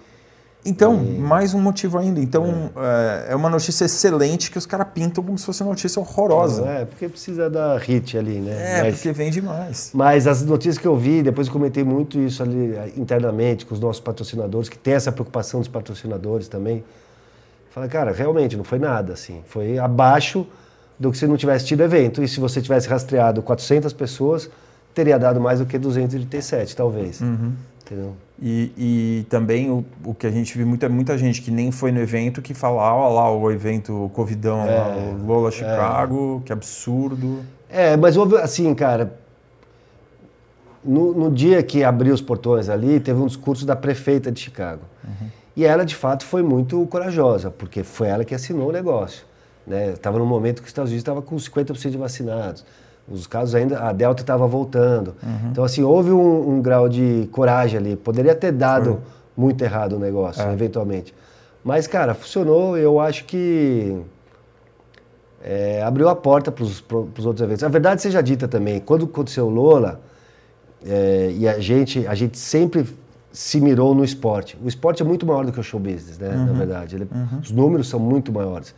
Então, mais um motivo ainda. Então, é, é uma notícia excelente que os caras pintam como se fosse uma notícia horrorosa. É, porque precisa da hit ali, né? É, Mas- porque vem demais. Mas as notícias que eu vi, depois eu comentei muito isso ali eh, internamente com os nossos patrocinadores, que tem essa preocupação dos patrocinadores também. Falei, cara, realmente não foi nada, assim. Foi abaixo do que se não tivesse tido evento. E se você tivesse rastreado 400 pessoas, teria dado mais do que 237, talvez. Uhum. Entendeu? E, e também o, o que a gente viu, muita, muita gente que nem foi no evento que fala, ah, olha lá o evento Covidão, lá, o Lola Chicago, que absurdo. É, mas houve, assim, cara. No, no dia que abriu os portões ali, teve um discurso da prefeita de Chicago. E ela, de fato, foi muito corajosa, porque foi ela que assinou o negócio. Né? Estava num momento que os Estados Unidos estava com 50% de vacinados. Os casos ainda, a Delta estava voltando. Então, assim, houve um, um grau de coragem ali. Poderia ter dado muito errado o negócio, eventualmente. Mas, cara, funcionou. Eu acho que é, abriu a porta para os outros eventos. A verdade seja dita também, quando aconteceu o Lola, é, e a gente, a gente sempre se mirou no esporte. O esporte é muito maior do que o show business, né? Na verdade, Ele- os números são muito maiores.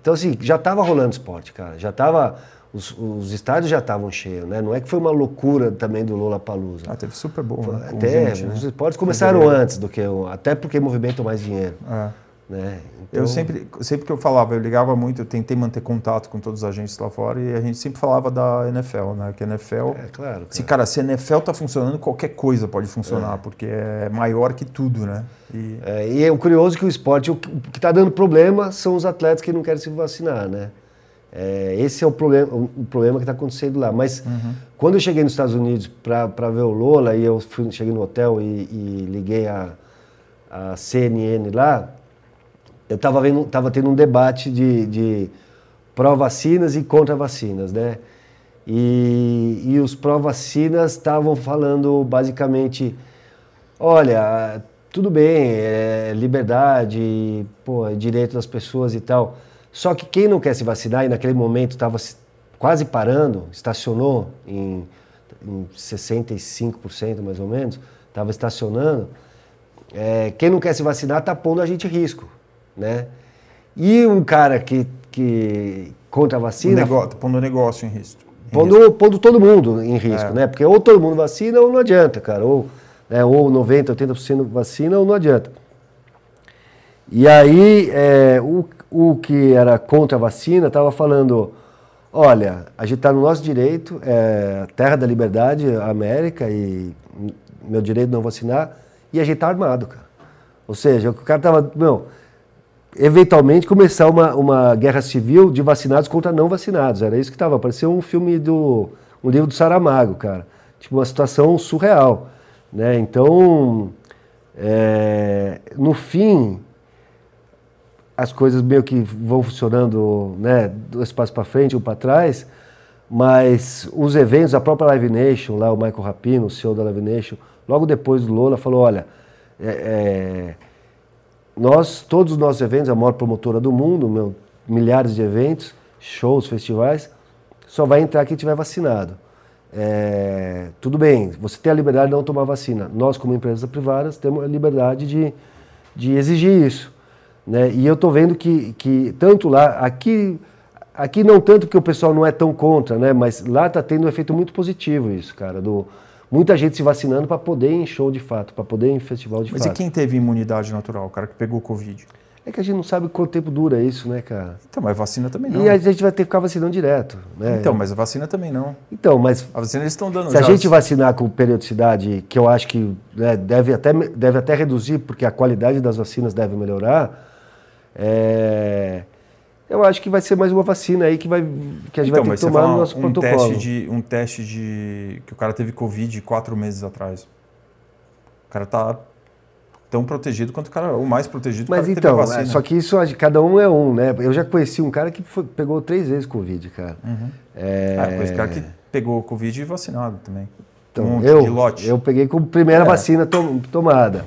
Então, assim, já estava rolando esporte, cara. Já estava, os, os estádios já estavam cheios, né? Não é que foi uma loucura também do Lola Palusa. Ah, teve Super Bowl, né? Até gente, né? os esportes começaram antes do que o, até porque movimentam mais dinheiro, É. né? Eu Então- sempre, sempre que eu falava, eu ligava muito, eu tentei manter contato com todos os agentes lá fora e a gente sempre falava da NFL, né? Que a NFL, É claro. se cara. se a NFL tá funcionando, qualquer coisa pode funcionar, porque é maior que tudo, né? E É, e é o curioso que o esporte, o que está dando problema são os atletas que não querem se vacinar, né? É, esse é o problema, o, problema que está acontecendo lá. Mas quando eu cheguei nos Estados Unidos para ver o Lola e eu fui, cheguei no hotel e, e liguei a, a CNN lá, eu estava tava tendo um debate de, de pró-vacinas e contra-vacinas, né? E, e os pró-vacinas estavam falando basicamente, olha, tudo bem, é liberdade, pô, é direito das pessoas e tal. Só que quem não quer se vacinar e naquele momento estava quase parando, estacionou em, em 65% mais ou menos, estava estacionando, é, quem não quer se vacinar está pondo a gente em risco, né? E um cara que, que contra a o vacina, negócio, pondo o negócio em risco. Em pondo, pondo todo mundo em risco, É. né? Porque ou todo mundo vacina ou não adianta, cara. Ou, né, ou 90%, 80% vacina ou não adianta. E aí, é, o, o que era contra a vacina estava falando: olha, a gente está no nosso direito, é a terra da liberdade, a América, e meu direito não vacinar, e a gente está armado, cara. Ou seja, o cara estava. Meu, eventualmente começar uma, uma guerra civil de vacinados contra não vacinados. Era isso que estava. Parecia um filme do. um livro do Saramago, cara. Tipo, uma situação surreal. Né? Então, é, no fim, as coisas meio que vão funcionando, né, dois passos para frente, um para trás, mas os eventos, a própria Live Nation, lá o Michael Rapino, o CEO da Live Nation, logo depois do Lola, falou, olha, é, é, nós, todos os nossos eventos, a maior promotora do mundo, meu, milhares de eventos, shows, festivais, só vai entrar quem tiver vacinado. É, tudo bem, você tem a liberdade de não tomar vacina. Nós, como empresas privadas, temos a liberdade de, de exigir isso. Né? E eu estou vendo que, que tanto lá, aqui, aqui não tanto porque o pessoal não é tão contra, né? mas lá está tendo um efeito muito positivo isso, cara. Do, muita gente se vacinando para poder ir em show de fato, para poder ir em festival de Mas fato. e quem teve imunidade natural? O cara que pegou Covid? É que a gente não sabe quanto tempo dura isso, né, cara? Então, mas vacina também não. E a gente vai ter que ficar vacinando direto. Né? Então, mas a vacina também não. Então, mas A vacina eles estão dando se a já. gente vacinar com periodicidade, que eu acho que né, deve, até, deve até reduzir, porque a qualidade das vacinas deve melhorar, É, eu acho que vai ser mais uma vacina aí que, vai, que a gente Então, vai ter que tomar no nosso um protocolo. teste, de, um teste de. que o cara teve Covid quatro meses atrás. O cara tá tão protegido quanto o cara. O mais protegido Mas o cara que então, teve a vacina. é, só que isso, cada um é um, né? Eu já conheci um cara que foi- pegou três vezes Covid, cara. Uhum. É, esse cara que pegou Covid e vacinado também. Então, um eu, eu peguei como primeira É. vacina to- tomada.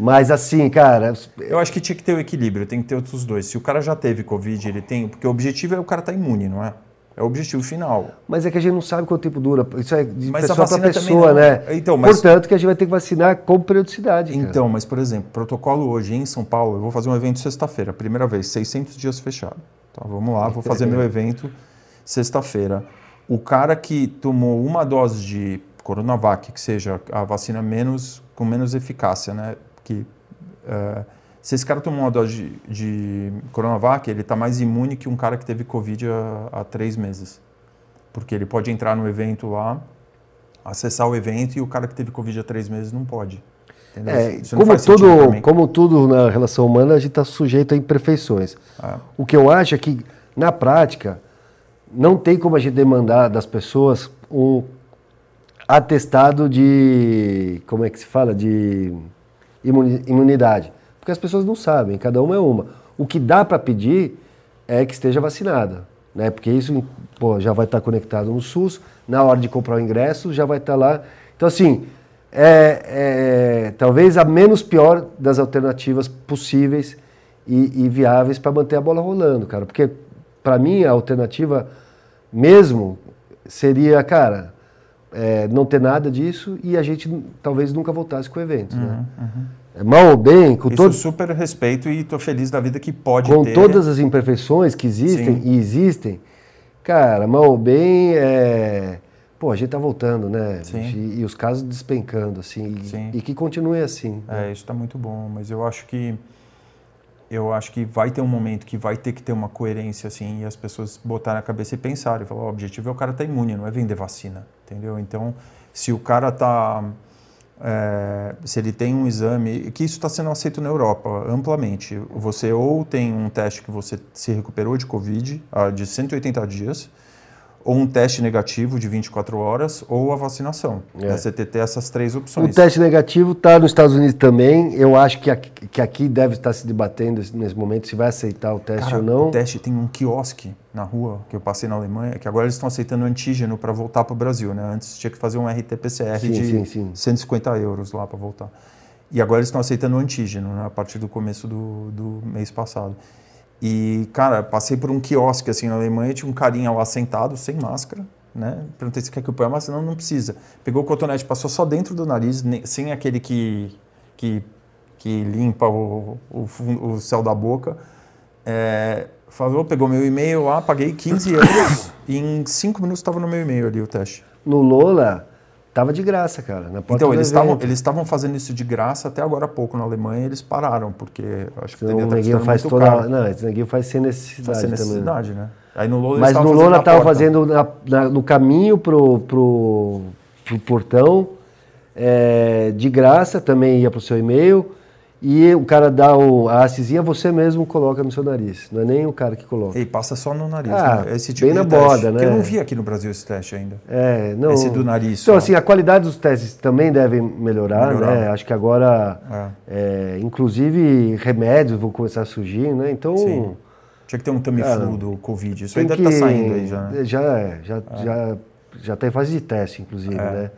Mas assim, cara, Eu acho que tinha que ter o equilíbrio, tem que ter outros dois. Se o cara já teve Covid, ele tem. Porque o objetivo é o cara estar imune, não é? É o objetivo final. mas é que a gente não sabe quanto tempo dura. Isso é de Mas pessoa para pessoa, né? Então, mas- Portanto, que a gente vai ter que vacinar com periodicidade. cara. Então, mas por exemplo, protocolo hoje em São Paulo, eu vou fazer um evento sexta-feira, primeira vez, 600 dias fechado. Tá, vamos lá, vou fazer meu evento sexta-feira. O cara que tomou uma dose de Coronavac, que seja a vacina menos com menos eficácia, né? Que eh, se esse cara tomou uma dose de, de Coronavac, ele está mais imune que um cara que teve Covid há, há três meses. Porque ele pode entrar no evento lá, acessar o evento e o cara que teve Covid há três meses não pode. É, como, tudo, como tudo na relação humana, a gente está sujeito a imperfeições. É. O que eu acho é que, na prática, não tem como a gente demandar das pessoas um atestado de. Como é que se fala? De imunidade. Porque as pessoas não sabem, cada uma é uma. O que dá para pedir é que esteja vacinada. Né? Porque isso pô, já vai estar conectado no SUS, na hora de comprar o ingresso já vai estar lá. Então, assim, é, é talvez a menos pior das alternativas possíveis e, e viáveis para manter a bola rolando, cara. Porque, para mim, a alternativa mesmo seria, cara, é, não ter nada disso e a gente talvez nunca voltasse com o evento. Né? Mal ou bem, com, Isso todo, super respeito e tô feliz da vida que pode com ter. todas as imperfeições que existem Sim. e existem, cara, mal ou bem, é... pô, a gente tá voltando, né? E, e os casos despencando, assim, e- e, que continue assim. né? É, isso está muito bom, mas eu acho que eu acho que vai ter um momento que vai ter que ter uma coerência assim e as pessoas botarem a cabeça e pensarem, falar, "Ó, o objetivo é o cara estar imune, não é vender vacina, entendeu? Então, se o cara tá é, se ele tem um exame, que isso está sendo aceito na Europa amplamente. Você ou tem um teste que você se recuperou de Covid ah, de 180 dias, ou um teste negativo de 24 horas, ou a vacinação. É. Você ter, ter essas três O opções. teste negativo está nos Estados Unidos também. Eu acho que aqui, que aqui deve estar se debatendo nesse momento se vai aceitar o teste Cara, ou não. O teste tem um quiosque na rua que eu passei na Alemanha, que agora eles estão aceitando antígeno para voltar para o Brasil, né? Antes tinha que fazer um RT-PCR de sim, sim. 150 euros lá para voltar. E agora eles estão aceitando o antígeno, né? A partir do começo do, do mês passado. E, cara, passei por um quiosque assim na Alemanha, tinha um carinha lá sentado, sem máscara, né? Perguntei se quer que eu ponha a máscara, não, não precisa. Pegou o cotonete, passou só dentro do nariz, sem aquele que, que, que limpa o, o, o céu da boca. É, falou, pegou meu e-mail lá, paguei 15 euros e em 5 minutos estava no meu e-mail ali o teste. No Lola, tava de graça, cara. Na porta Então, eles estavam eles estavam fazendo isso de graça até agora há pouco na Alemanha e eles pararam, porque acho que o estar neguinho faz toda. caro. Não, esse neguinho faz sem Faz necessidade, sem também. necessidade, né? Aí no Lola Mas no fazendo Lola tava fazendo na- na- no caminho pro, pro, pro portão, é, de graça, também ia pro seu e-mail. E o cara dá o, a hastezinha, você mesmo coloca no seu nariz. Não é nem o cara que coloca. E passa só no nariz, Ah, né? Esse tipo bem de na teste. borda, Porque eu né? não vi aqui no Brasil esse teste ainda. É, não. Esse do nariz. Então, só. assim, a qualidade dos testes também deve melhorar, Melhorar. né? Acho que agora, é, inclusive, remédios vão começar a surgir, né? Então, Sim. Tinha que ter um Tamiflu do Covid. Isso aí deve estar saindo aí já, né? Já, é, já, já, já tá em fase de teste, inclusive, né?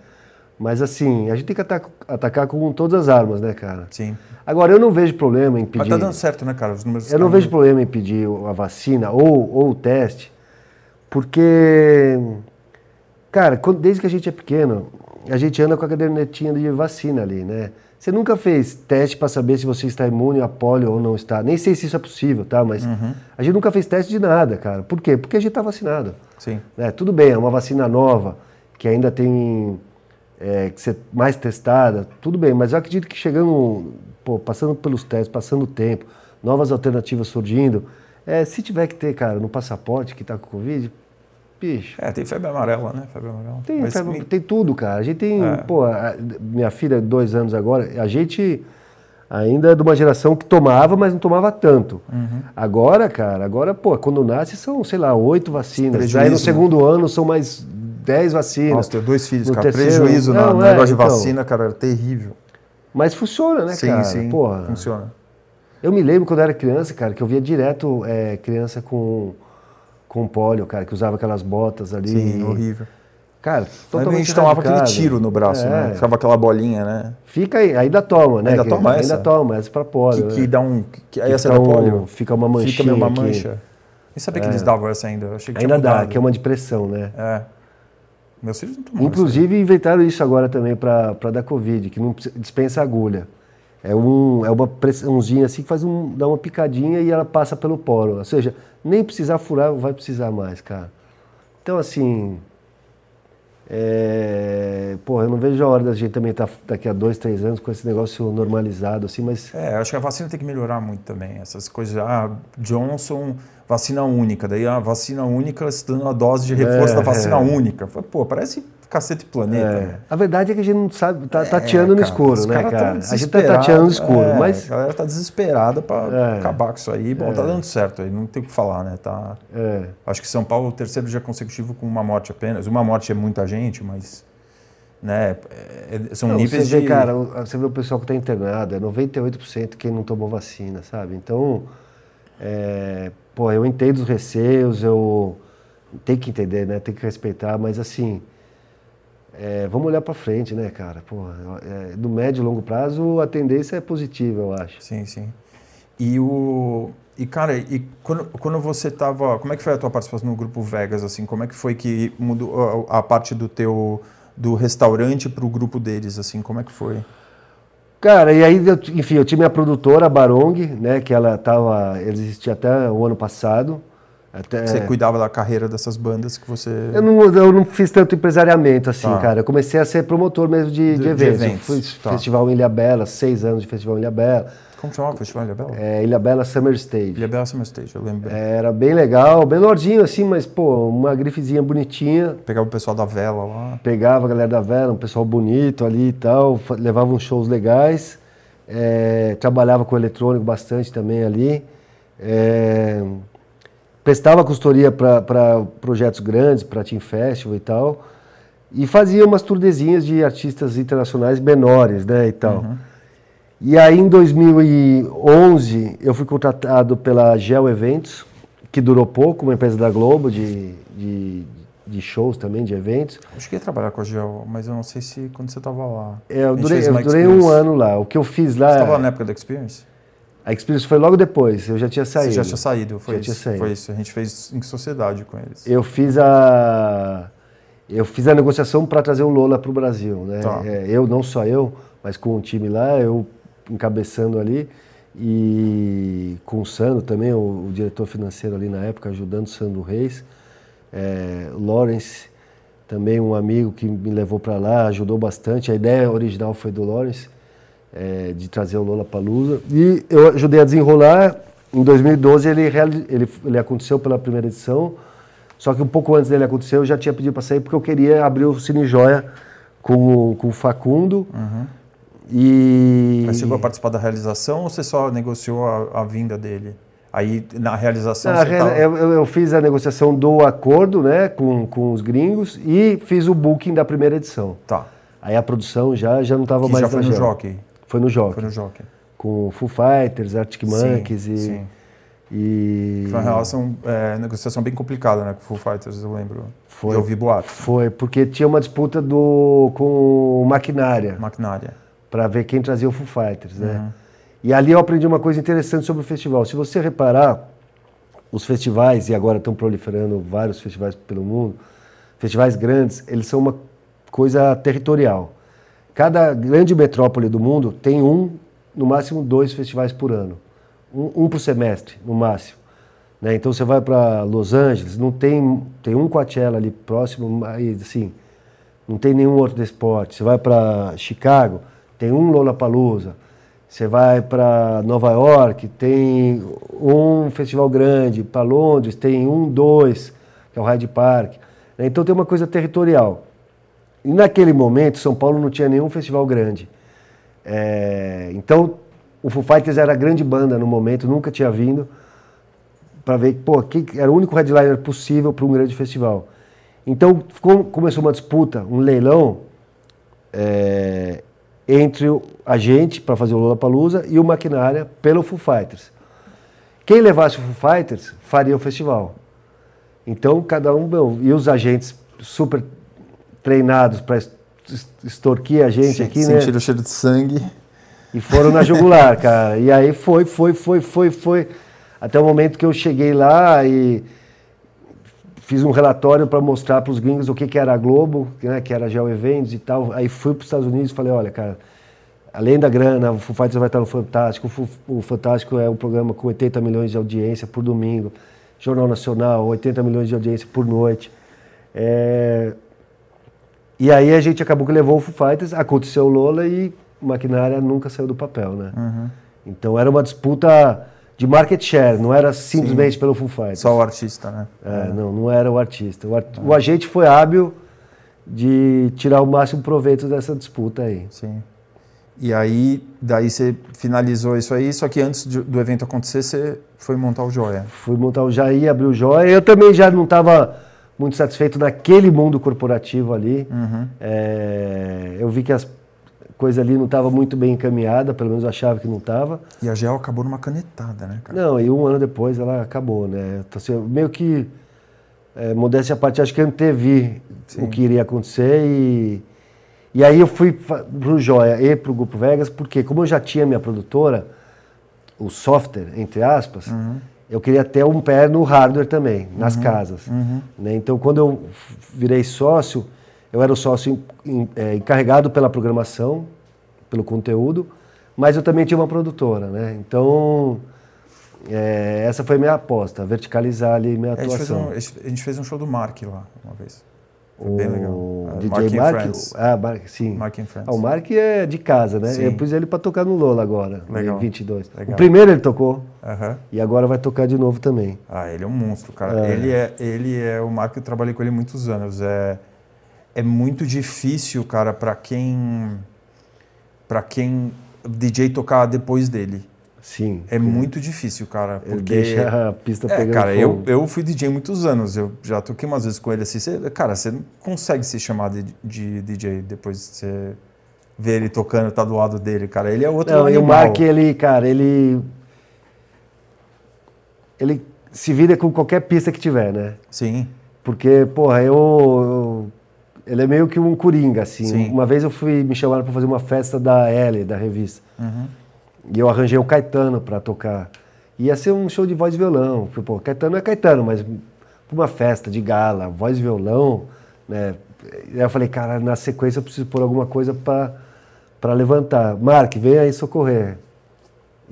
Mas, assim, a gente tem que atacar, atacar com todas as armas, né, cara? Sim. Agora, eu não vejo problema em Mas pedir... tá dando certo, né, cara? Os números Eu não vejo problema em pedir a vacina ou, ou o teste, porque, cara, quando- desde que a gente é pequeno, a gente anda com a cadernetinha de vacina ali, né? Você nunca fez teste para saber se você está imune a polio ou não está. Nem sei se isso é possível, tá? Mas Uhum. a gente nunca fez teste de nada, cara. Por quê? Porque a gente está vacinado. Sim. né? Tudo bem, é uma vacina nova, que ainda tem é, que ser mais testada, tudo bem, mas eu acredito que chegando, pô, passando pelos testes, passando o tempo, novas alternativas surgindo, é, se tiver que ter, cara, no passaporte que está com Covid, bicho, É, tem febre amarela, né? Febre amarela. tem, Mas febre- me- tem tudo, cara. A gente tem, É. pô, a- minha filha, dois anos agora, a gente, ainda é de uma geração que tomava, mas não tomava tanto. Uhum. Agora, cara, agora, pô, quando nasce são, sei lá, oito vacinas. Aí no né? segundo ano são mais dez vacinas. Nossa, tenho dois filhos, No cara. terceiro- Prejuízo Não, na- no é, negócio de então. vacina, cara, era terrível. Mas funciona, né, sim, cara? sim. Porra. Funciona. Eu me lembro quando eu era criança, cara, que eu via direto é, criança com, com pólio, cara, que usava aquelas botas ali. Sim, horrível. Cara, Mas a totalmente gente tomava aquele tiro no braço, É. né? Ficava aquela bolinha, né? Fica aí, ainda toma, né? Ainda que- toma Ainda essa? toma, essa pra Que, pólio. que né? dá um. Que, aí Que essa fica da polio. fica uma manchinha Fica meio uma aqui. mancha. Nem sabia que eles davam essa ainda. Eu achei que Ainda dá, que é uma depressão, né? É. Meus filhos não tomavam Inclusive inventaram isso agora também para dar Covid, que não dispensa agulha. É, um, é uma pressãozinha assim que faz um, dá uma picadinha e ela passa pelo poro. Ou seja, nem precisar furar, vai precisar mais, cara. Então, assim. É, porra, eu não vejo a hora da gente também estar daqui a dois, três anos com esse negócio normalizado, assim, mas. É, acho que a vacina tem que melhorar muito também. Essas coisas, ah, Johnson, vacina única. Daí a vacina única se dando a dose de reforço É, da vacina é. única. Pô, parece cacete planeta. é. né? A verdade é que a gente não sabe, tá É, tateando no escuro, os né, tão cara? A gente tá tateando no escuro, é, mas. A galera tá desesperada pra É. acabar com isso aí. Bom, tá dando certo aí, não tem o que falar, né? Tá... Acho que São Paulo é o terceiro dia consecutivo com uma morte apenas. Uma morte é muita gente, mas. Né, são Não, níveis você vê, de. cara, você vê o pessoal que está internado, é 98% quem não tomou vacina, sabe? Então, é, pô, eu entendo os receios, eu tenho que entender, né? Tem que respeitar, mas assim, é, vamos olhar para frente, né, cara? Pô, é, no médio e longo prazo a tendência é positiva, eu acho. Sim, sim. E o. E, cara, e quando, quando você tava. Como é que foi a tua participação no grupo Vegas, assim? Como é que foi que mudou a, a parte do teu. do restaurante pro grupo deles, assim? Como é que foi? Cara, e aí, eu, enfim, eu tinha minha produtora, a Barong, né, que ela tava, ela existia até o ano passado. Até, Você cuidava da carreira dessas bandas que você. É. Eu não, eu não fiz tanto empresariamento assim, Tá. cara. Eu comecei a ser promotor mesmo de, De- de de eventos. eventos, Eu fiz tá. festival em Ilhabela, seis anos de festival em Ilhabela. Como chamava o festival Ilha Bela? É, Ilhabela Summer Stage. Ilha Bela Summer Stage, eu lembro. bem. Era bem legal, bem lordinho assim, mas pô, uma grifezinha bonitinha. Pegava o pessoal da vela lá. Pegava a galera da vela, um pessoal bonito ali e tal, levava uns shows legais. É, trabalhava com eletrônico bastante também ali. É, prestava consultoria para projetos grandes, para Team Festival e tal. E fazia umas turnezinhas de artistas internacionais menores, né, e tal. E aí em 2011 eu fui contratado pela Gel Eventos, que durou pouco, uma empresa da Globo de, de, de shows também, de eventos. Eu cheguei a trabalhar com a Gel, mas eu não sei se quando você tava lá. É, eu durei, eu durei um ano lá. O que eu fiz lá. Você estava lá na época da Experience? A Experience foi logo depois, eu já tinha saído. Você já tinha saído, foi Já tinha isso. saído. Foi isso. A gente fez em sociedade com eles. Eu fiz a. Eu fiz a negociação para trazer o Lola para o Brasil. Né? Tá. É, eu, não só eu, mas com o time lá, eu encabeçando ali. E com o Sandro também, o, o diretor financeiro ali na época, ajudando o Sandro Reis. É, Lawrence, também um amigo que me levou para lá, ajudou bastante. A ideia original foi do Lawrence, é, de trazer o Lola Palusa. E eu ajudei a desenrolar. Em 2012 ele, ele, ele aconteceu pela primeira edição. Só que um pouco antes dele acontecer, eu já tinha pedido para sair porque eu queria abrir o Cine Joia com, com o Facundo. E. Mas chegou a participar da realização ou você só negociou a, a vinda dele? Aí na realização Na real, tava... eu, eu- fiz a negociação do acordo né, com, com os gringos e fiz o booking da primeira edição. Tá. Aí a produção já, já não estava mais já foi no. Jockey. Foi no Jockey. Foi no Jockey. Com Foo Fighters, Arctic Monkeys sim, e. sim. e... Foi uma relação, é, negociação bem complicada, né? Com o Foo Fighters, eu lembro. Foi. Eu ouvi boato. Foi, porque tinha uma disputa do, com o Maquinária. Maquinária. para ver quem trazia o Foo Fighters, né? Uhum. E ali eu aprendi uma coisa interessante sobre o festival. Se você reparar, os festivais, e agora estão proliferando vários festivais pelo mundo, festivais grandes, eles são uma coisa territorial. Cada grande metrópole do mundo tem um, no máximo dois festivais por ano. Um, um por semestre, no máximo. Né? Então você vai para Los Angeles, não tem, tem um Coachella ali próximo, mas assim, não tem nenhum outro de esporte. Você vai para Chicago, tem um Lollapalooza. Você vai para Nova York, tem um festival grande. Para Londres, tem um, dois, que é o Hyde Park. Então tem uma coisa territorial. E naquele momento, São Paulo não tinha nenhum festival grande. É, então, o Foo Fighters era a grande banda no momento, nunca tinha vindo para ver pô, que era o único headliner possível para um grande festival. Então começou uma disputa, um leilão é, entre a gente para fazer o Lollapalooza e o Maquinária pelo Foo Fighters. Quem levasse o Foo Fighters faria o festival. Então cada um e os agentes super treinados para extorquir a gente Sim, aqui, né? Sentiram o cheiro de sangue. E foram na jugular, cara. E aí foi, foi, foi, foi, foi. Até o momento que eu cheguei lá e fiz um relatório para mostrar para os gringos o que, que era a Globo, né, que era Geo Eventos e tal. Aí fui para os Estados Unidos e falei, olha, cara, além da grana, o Foo Fighters vai estar no Fantástico. O, Fantástico é um programa com 80 milhões de audiência por domingo. Jornal Nacional, 80 milhões de audiência por noite. É... E aí a gente acabou que levou o Foo Fighters, aconteceu o Lola e Maquinária nunca saiu do papel, né? Uhum. Então era uma disputa de market share, não era simplesmente Sim. pelo Full Fighters. Só o artista, né? É, é. Não, não era o artista. O, art... é. o, agente foi hábil de tirar o máximo proveito dessa disputa aí. Sim. E aí, daí você finalizou isso aí, só que antes do evento acontecer, você foi montar o Joia. Fui montar o Jair, abrir o Joia. Eu também já não estava muito satisfeito naquele mundo corporativo ali. Uhum. É, eu vi que as coisa ali não estava muito bem encaminhada, pelo menos eu achava que não estava. E a GEL acabou numa canetada, né, cara? Não, e um ano depois ela acabou, né? Então, assim, meio que, é, modéstia à parte, acho que antevi Sim. o que iria acontecer e, e aí eu fui pro Joia e pro Grupo Vegas, porque como eu já tinha minha produtora, o software, entre aspas, uhum. Eu queria ter um pé no hardware também, nas uhum. casas. Uhum. Né? Então, quando eu virei sócio eu era o sócio é, encarregado pela programação, pelo conteúdo, mas eu também tinha uma produtora, né? Então, é, essa foi minha aposta, verticalizar ali minha atuação. A gente, um, a gente fez um show do Mark lá, uma vez. O bem legal. DJ Mark? Mark ah, sim. Mark and Friends. Ah, o Mark é de casa, né? Sim. Eu pus ele para tocar no Lola agora, legal. em 22. Legal. O primeiro ele tocou uh -huh. e agora vai tocar de novo também. Ah, ele é um monstro, cara. É. Ele, é, ele é o Mark, eu trabalhei com ele muitos anos. É é muito difícil, cara, para quem para quem DJ tocar depois dele. Sim. É muito difícil, cara. Porque... Ele deixa a pista é, pegando cara, fogo. Eu, eu fui DJ muitos anos. Eu já toquei umas vezes com ele assim. Você, cara, você não consegue se chamar de, de DJ depois de você ver ele tocando, tá do lado dele, cara. Ele é outro não, animal. E o Mark, ele, cara, ele... Ele se vira com qualquer pista que tiver, né? Sim. Porque, porra, eu, eu ele é meio que um coringa, assim. Sim. Uma vez eu fui me chamaram para fazer uma festa da L, da revista. Uhum. E eu arranjei o Caetano para tocar. Ia ser um show de voz e violão. Pô, Caetano é Caetano, mas uma festa de gala, voz e violão, né? E aí eu falei, cara, na sequência eu preciso pôr alguma coisa para levantar. Mark, vem aí socorrer.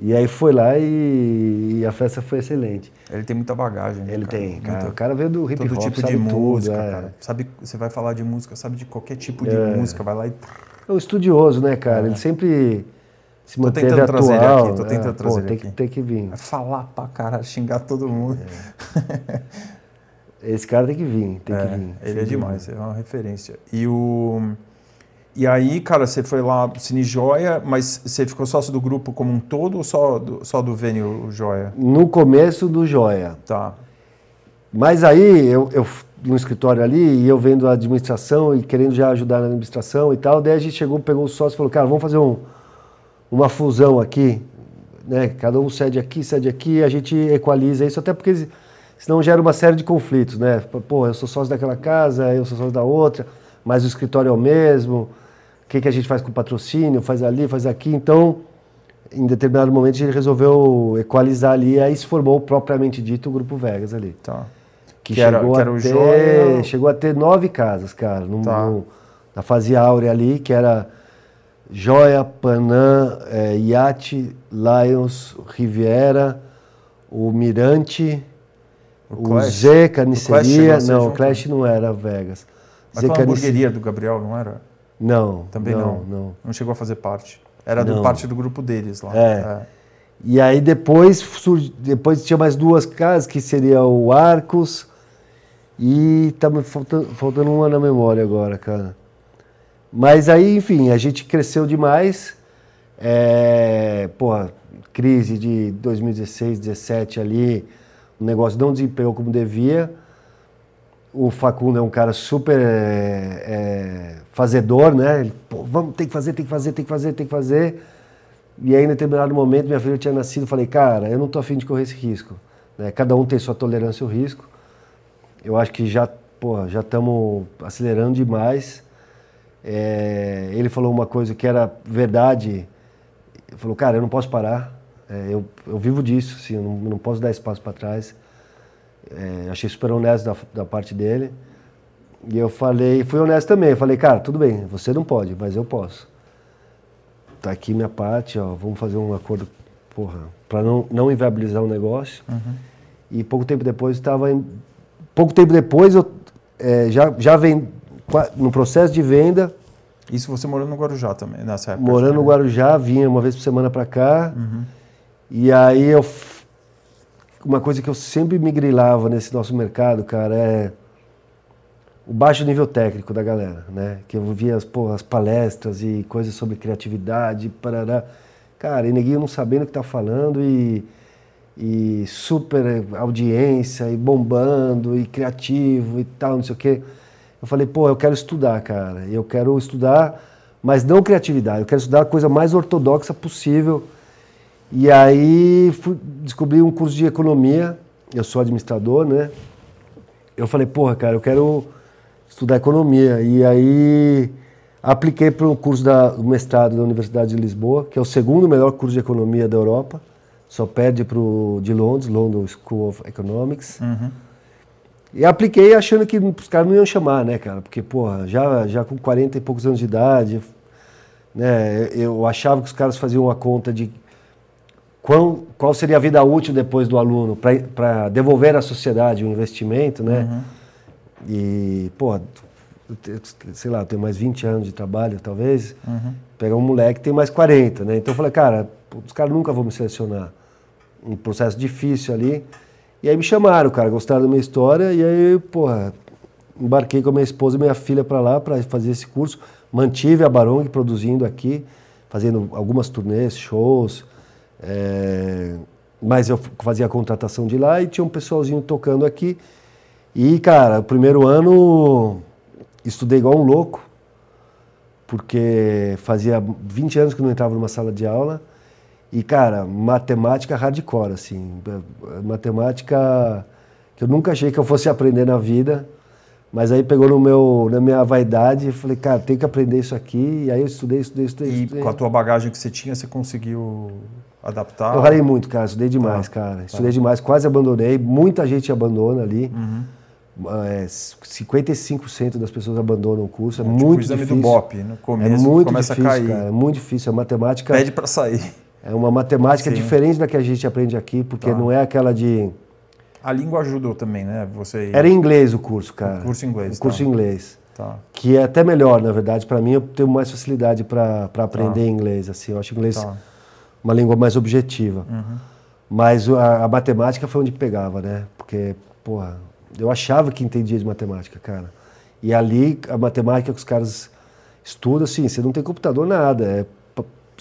E aí foi lá e, e, a festa foi excelente. Ele tem muita bagagem. Né, Ele cara? tem, cara. Muita... O cara veio do hip hop, Todo tipo de música, tudo, é. cara. Sabe, você vai falar de música, sabe de qualquer tipo de é. música, vai lá e... É um estudioso, né, cara? É. Ele sempre se tô manteve tentando atual. Trazer ele aqui, tô tentando é, trazer pô, ele tem. Que, tem que vir. Vai falar pra caralho, xingar todo mundo. É. Esse cara tem que vir, tem que é, vir. Ele é demais, é uma referência. E o... E aí, cara, você foi lá Cine Joia, mas você ficou sócio do grupo como um todo ou só do, só do Vênio Joia? No começo do Joia. Tá. Mas aí, eu, eu no escritório ali, e eu vendo a administração e querendo já ajudar na administração e tal, daí a gente chegou, pegou o sócio e falou, cara, vamos fazer um, uma fusão aqui, né? Cada um cede aqui, cede aqui, a gente equaliza isso, até porque senão gera uma série de conflitos, né? Pô, eu sou sócio daquela casa, eu sou sócio da outra, mas o escritório é o mesmo, que, que a gente faz com o patrocínio, faz ali, faz aqui. Então, em determinado momento, a gente resolveu equalizar ali, aí se formou propriamente dito o Grupo Vegas ali. Tá. Que, que chegou, era, que a ter, Joia... chegou a ter nove casas, cara, no, tá. no, na fase áurea ali, que era Joia, Panam, é, Iate, Lions, Riviera, o Mirante, o, o Z, Carniceria. O não, o Clash não era Vegas. Mas a hamburgueria do Gabriel, não era? Não. Também não. Não, não. não chegou a fazer parte. Era do parte do grupo deles lá. É. é. E aí depois, depois tinha mais duas casas, que seria o Arcos e tá me faltando, faltando uma na memória agora, cara. Mas aí, enfim, a gente cresceu demais. É, porra, crise de 2016, 2017 ali, o negócio não desempenhou como devia. O Facundo é um cara super é, é, fazedor, né? Ele, pô, vamos, tem que fazer, tem que fazer, tem que fazer, tem que fazer. E aí, em determinado momento, minha filha tinha nascido, falei, cara, eu não tô afim de correr esse risco. Né? Cada um tem sua tolerância ao risco. Eu acho que já, porra, já estamos acelerando demais. É, ele falou uma coisa que era verdade. Ele falou, cara, eu não posso parar. É, eu, eu vivo disso, assim, eu não, não posso dar espaço para trás. É, achei super honesto da, da parte dele. E eu falei, fui honesto também. Eu falei, cara, tudo bem, você não pode, mas eu posso. Tá aqui minha parte, ó, vamos fazer um acordo, porra, para não, não inviabilizar o negócio. Uhum. E pouco tempo depois estava pouco tempo depois eu é, já já vem no processo de venda. Isso você morando no Guarujá também nessa época? Morando no Guarujá, vinha uma vez por semana para cá. Uhum. E aí eu uma coisa que eu sempre me grilava nesse nosso mercado, cara, é o baixo nível técnico da galera, né? Que eu via as, pô, as palestras e coisas sobre criatividade, parará. Cara, e neguinho não sabendo o que tá falando e, e super audiência e bombando e criativo e tal, não sei o quê. Eu falei, pô, eu quero estudar, cara. Eu quero estudar, mas não criatividade. Eu quero estudar a coisa mais ortodoxa possível e aí fui, descobri um curso de economia, eu sou administrador, né? Eu falei, porra, cara, eu quero estudar economia. E aí apliquei para um curso da, do mestrado da Universidade de Lisboa, que é o segundo melhor curso de economia da Europa. Só perde para o de Londres, London School of Economics. Uhum. E apliquei achando que os caras não iam chamar, né, cara? Porque, porra, já, já com 40 e poucos anos de idade, né, eu achava que os caras faziam uma conta de qual, qual seria a vida útil depois do aluno para devolver à sociedade o investimento, né? Uhum. E, pô, sei lá, tem mais 20 anos de trabalho, talvez. Uhum. Pegar um moleque tem mais 40, né? Então eu falei, cara, os caras nunca vão me selecionar. Um processo difícil ali. E aí me chamaram, cara, gostaram da minha história. E aí, porra, embarquei com a minha esposa e minha filha para lá para fazer esse curso. Mantive a Barong produzindo aqui, fazendo algumas turnês, shows. É, mas eu fazia a contratação de lá e tinha um pessoalzinho tocando aqui. E, cara, o primeiro ano estudei igual um louco, porque fazia 20 anos que não entrava numa sala de aula. E, cara, matemática hardcore, assim. Matemática que eu nunca achei que eu fosse aprender na vida. Mas aí pegou no meu, na minha vaidade e falei, cara, tem que aprender isso aqui. E aí eu estudei, estudei, estudei. E estudei. com a tua bagagem que você tinha, você conseguu adaptar? Eu ralei muito, cara. Estudei demais, tá. cara. Tá. Estudei demais, quase abandonei. Muita gente abandona ali. Uhum. É, 55% das pessoas abandonam o curso. É, é tipo muito o exame difícil. do BOP, no começo é muito começa difícil, a cair. Cara, é muito difícil. A matemática. Pede para sair. É uma matemática Sim. diferente da que a gente aprende aqui, porque tá. não é aquela de. A língua ajudou também, né? Você... Era em inglês o curso, cara. O curso em inglês. O curso tá. em inglês. Tá. Que é até melhor, na verdade. Para mim, eu tenho mais facilidade para aprender tá. inglês. Assim. Eu acho inglês tá uma língua mais objetiva. Uhum. Mas a, a, matemática foi onde pegava, né? Porque, porra, eu achava que entendia de matemática, cara. E ali, a matemática que os caras estudam, assim, você não tem computador, nada. É,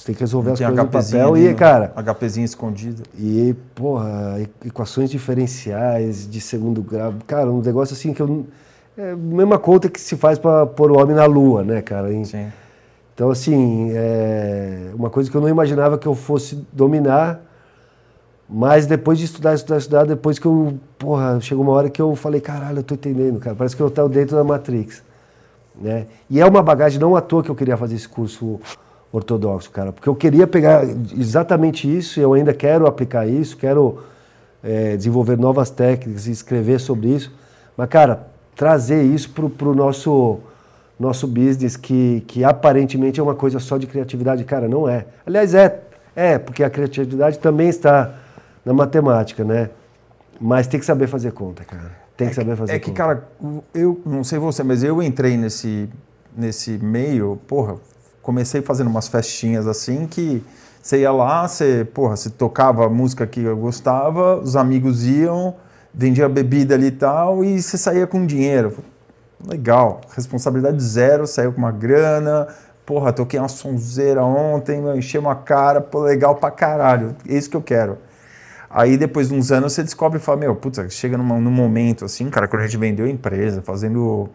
você tem que resolver as coisas no papel e, cara... HPzinho escondido. E, porra, equações diferenciais de segundo grau. Cara, um negócio assim que eu... É a mesma conta que se faz para pôr o homem na lua, né, cara? Sim. Então, assim, é uma coisa que eu não imaginava que eu fosse dominar, mas depois de estudar, estudar, estudar, depois que eu, porra, chegou uma hora que eu falei, caralho, eu tô entendendo, cara, parece que eu estou dentro da Matrix, né? E é uma bagagem não à toa que eu queria fazer esse curso ortodoxo, cara, porque eu queria pegar exatamente isso, e eu ainda quero aplicar isso, quero é, desenvolver novas técnicas e escrever sobre isso, mas, cara, trazer isso para o nosso nosso business que, que aparentemente é uma coisa só de criatividade. Cara, não é. Aliás, é, é, porque a criatividade também está na matemática, né? Mas tem que saber fazer conta, cara. Tem que é saber fazer É que, cara, eu não sei você, mas eu entrei nesse, nesse meio, porra, comecei fazendo umas festinhas assim que você ia lá, você, porra, você tocava a música que eu gostava, os amigos iam, vendia bebida ali e tal, e você saía com dinheiro. Legal, responsabilidade zero, saiu com uma grana, porra, toquei uma sonzeira ontem, enchei uma cara, pô, legal pra caralho. É isso que eu quero. Aí depois de uns anos você descobre e fala, meu, putz, chega num, num momento assim, cara, quando a gente vendeu a empresa, fazendo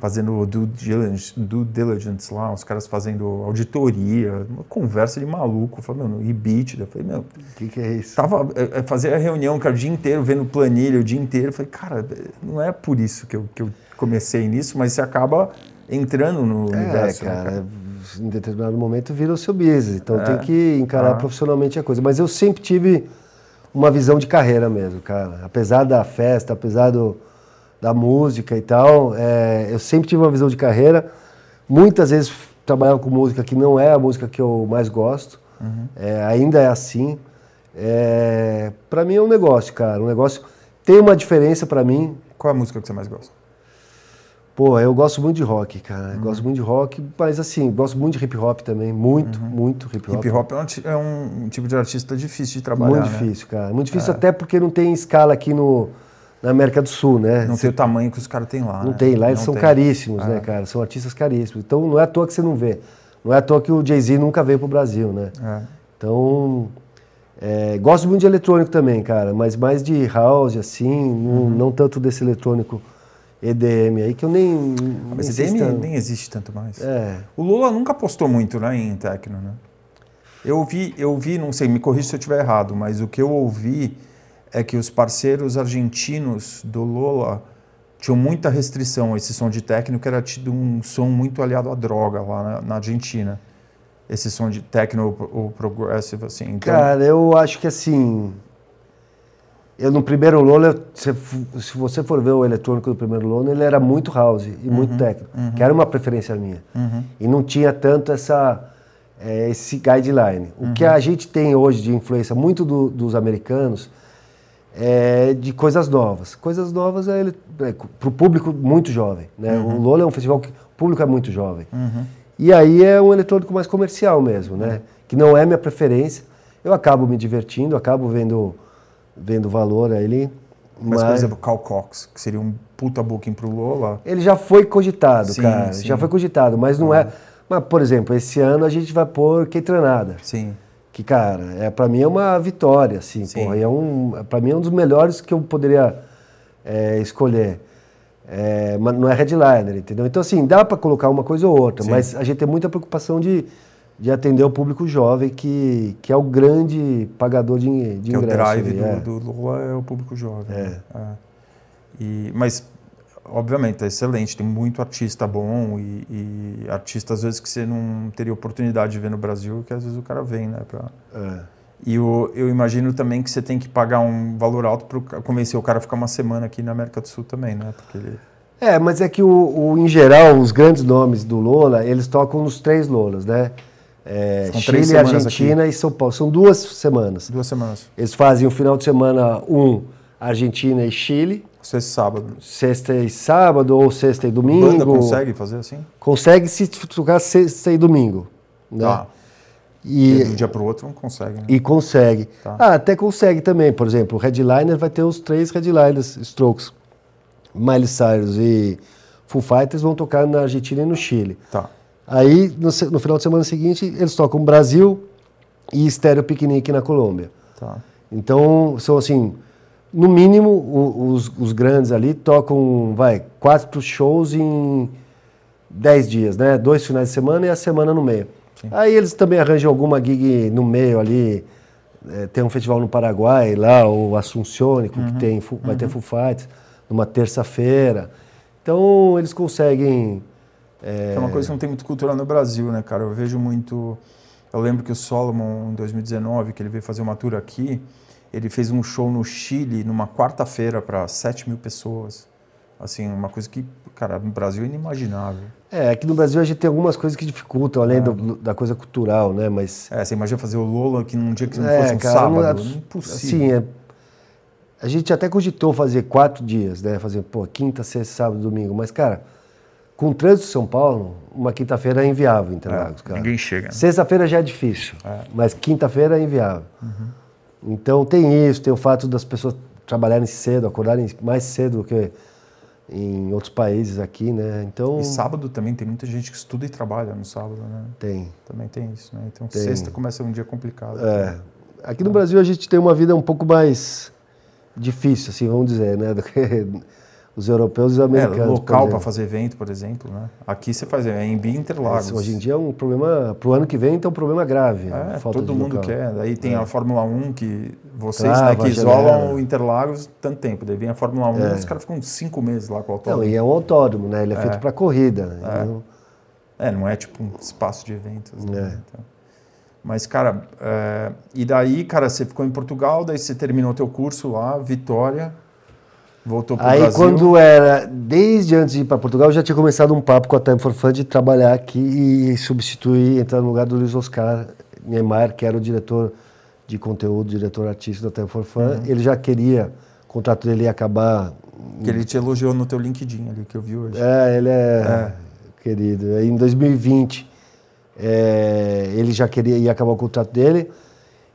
fazendo due diligence, due diligence lá, os caras fazendo auditoria, uma conversa de maluco. Eu falei, meu, EBITDA. Eu falei, meu, o que, que é isso? Tava, é, fazia a reunião, cara, o dia inteiro, vendo planilha o dia inteiro. Eu falei, cara, não é por isso que eu, que eu comecei nisso, mas você acaba entrando no é, universo. Né, cara, né, cara? em determinado momento vira o seu business, então é. tem que encarar ah. profissionalmente a coisa. Mas eu sempre tive uma visão de carreira mesmo, cara. Apesar da festa, apesar do da música e tal. É, eu sempre tive uma visão de carreira. Muitas vezes trabalhava com música que não é a música que eu mais gosto. Uhum. É, ainda é assim. É, para mim é um negócio, cara. Um negócio tem uma diferença para mim. Qual é a música que você mais gosta? Pô, eu gosto muito de rock, cara. Uhum. Gosto muito de rock, mas assim, gosto muito de hip hop também. Muito, uhum. muito hip hop. Hip hop é um, é um, tipo de artista difícil de trabalhar. Muito né? difícil, cara. Muito difícil, é. até porque não tem escala aqui no, na América do Sul, né? Não você... tem o tamanho que os caras têm lá. Não né? tem, lá eles não são tem. caríssimos, né, é. cara? São artistas caríssimos. Então não é à toa que você não vê. Não é à toa que o Jay-Z nunca veio pro Brasil, né? É. Então, é, gosto muito de eletrônico também, cara, mas mais de house, assim, uhum. não, não, tanto desse eletrônico EDM aí, que eu nem. Mas nem EDM nem existe tanto mais. É. O Lula nunca apostou muito né, em techno, né? Eu ouvi, eu ouvi, não sei, me corrija se eu estiver errado, mas o que eu ouvi é que os parceiros argentinos do Lola tinham muita restrição a esse som de técnico, era tido um som muito aliado à droga lá na, na Argentina. Esse som de techno ou progressive, assim. Então... Cara, eu acho que assim. Eu no primeiro Lola, se, se você for ver o eletrônico do primeiro Lola, ele era muito house e uhum, muito técnico, uhum. que era uma preferência minha. Uhum. E não tinha tanto essa, é, esse guideline. O que uhum. a gente tem hoje de influência muito do, dos americanos é, de coisas novas. Coisas novas é, é para o público muito jovem. Né? Uhum. O Lola é um festival que o público é muito jovem. Uhum. E aí é um eletrônico mais comercial mesmo, né? Uhum. Que não é minha preferência. Eu acabo me divertindo, acabo vendo, vendo valor a ele. Mas, mas, por exemplo, Cal Cox, que seria um puta booking pro Lola. Ele já foi cogitado, sim, cara. Sim. Já foi cogitado, mas não é. Mas, por exemplo, esse ano a gente vai pôr Keitranada. Sim que, cara, é, para mim é uma vitória, assim, porra, é um, para mim é um dos melhores que eu poderia é, escolher. É, mas não é headliner, entendeu? Então, assim, dá para colocar uma coisa ou outra, Sim. mas a gente tem muita preocupação de, de atender o público jovem, que, que é o grande pagador de, de que ingresso. É o drive do, é. do Lula é o público jovem. É. Né? é. E, mas obviamente, é excelente, tem muito artista bom e, e artista às vezes que você não teria oportunidade de ver no Brasil, que às vezes o cara vem, né? Pra... É. E o, eu imagino também que você tem que pagar um valor alto para convencer o cara a ficar uma semana aqui na América do Sul também, né? Porque ele... É, mas é que o, o, em geral os grandes nomes do Lola, eles tocam nos três Lolas, né? É, Chile, Argentina aqui. e São Paulo. São duas semanas. Duas semanas. Eles fazem o final de semana um Argentina e Chile. Sexta e sábado. Sexta e sábado, ou sexta e domingo. A banda consegue fazer assim? Consegue se tocar sexta e domingo. Né? Ah. E, de um dia para o outro não consegue. Né? E consegue. Tá. Ah, até consegue também. Por exemplo, o headliner vai ter os três headliners, Strokes, Miley Cyrus e Full Fighters vão tocar na Argentina e no Chile. Tá. Aí, no, no final de semana seguinte, eles tocam Brasil e Estéreo Piquenique na Colômbia. Tá. Então, são assim, no mínimo, o, os, os, grandes ali tocam, vai, quatro shows em dez dias, né? Dois finais de semana e a semana no meio. Sim. Aí eles também arranjam alguma gig no meio ali. É, tem um festival no Paraguai, lá, o Assuncione, uhum. que tem, vai uhum. ter Full numa terça-feira. Então, eles conseguem... É... é uma coisa que não tem muito cultura no Brasil, né, cara? Eu vejo muito... Eu lembro que o Solomon, em 2019, que ele veio fazer uma tour aqui, ele fez um show no Chile numa quarta-feira para 7 mil pessoas. Assim, uma coisa que, cara, no Brasil é inimaginável. É, aqui no Brasil a gente tem algumas coisas que dificultam, além é. do, da coisa cultural, né? Mas. É, você imagina fazer o Lola que num dia que não é, fosse um cara, sábado. Não, é, impossível. Sim, é, a gente até cogitou fazer quatro dias, né? Fazer, pô, quinta, sexta, sábado, domingo. Mas, cara, com o trânsito de São Paulo, uma quinta-feira é inviável em Interlagos, é, cara. Ninguém chega. Né? Sexta-feira já é difícil, é. mas quinta-feira é inviável. Uhum. Então tem isso, tem o fato das pessoas trabalharem cedo, acordarem mais cedo do que em outros países aqui, né? Então E sábado também tem muita gente que estuda e trabalha no sábado, né? tem. Também tem isso, né? Então Tem. sexta começa um dia complicado. É. Aqui no Brasil a gente tem uma vida um pouco mais difícil, assim, vamos dizer, né? Os europeus e os É, americanos. por local para fazer evento, por exemplo, né? Aqui você faz é em Interlagos. Isso, Hoje em dia é um problema, pro ano que vem, então é um problema grave. É, todo mundo local. quer. Daí tem a Fórmula 1 que vocês Trava, né, que isolam o Interlagos tanto tempo. Daí vem a Fórmula 1 É. os caras ficam cinco meses lá com o Não, autódromo. e é um autódromo, né? Ele é, feito para corrida. né? Então, É, não é tipo um espaço de eventos. Né? É. Então, mas, cara, é, e daí, cara, você ficou em Portugal, daí você terminou teu curso lá, Vitória, voltou pro Aí Brasil. quando era, desde antes de ir para Portugal, eu já tinha começado um papo com a Time for Fun de trabalhar aqui e substituir, entrar no lugar do Luiz Oscar Niemeyer, que era o diretor de conteúdo, diretor artístico da Time for Fun. Uhum. Ele já queria, o contrato dele ia acabar. Que ele te elogiou no teu LinkedIn ali, que eu vi hoje. É, ele é, querido. Aí em 2020, é, ele já queria ia acabar o contrato dele.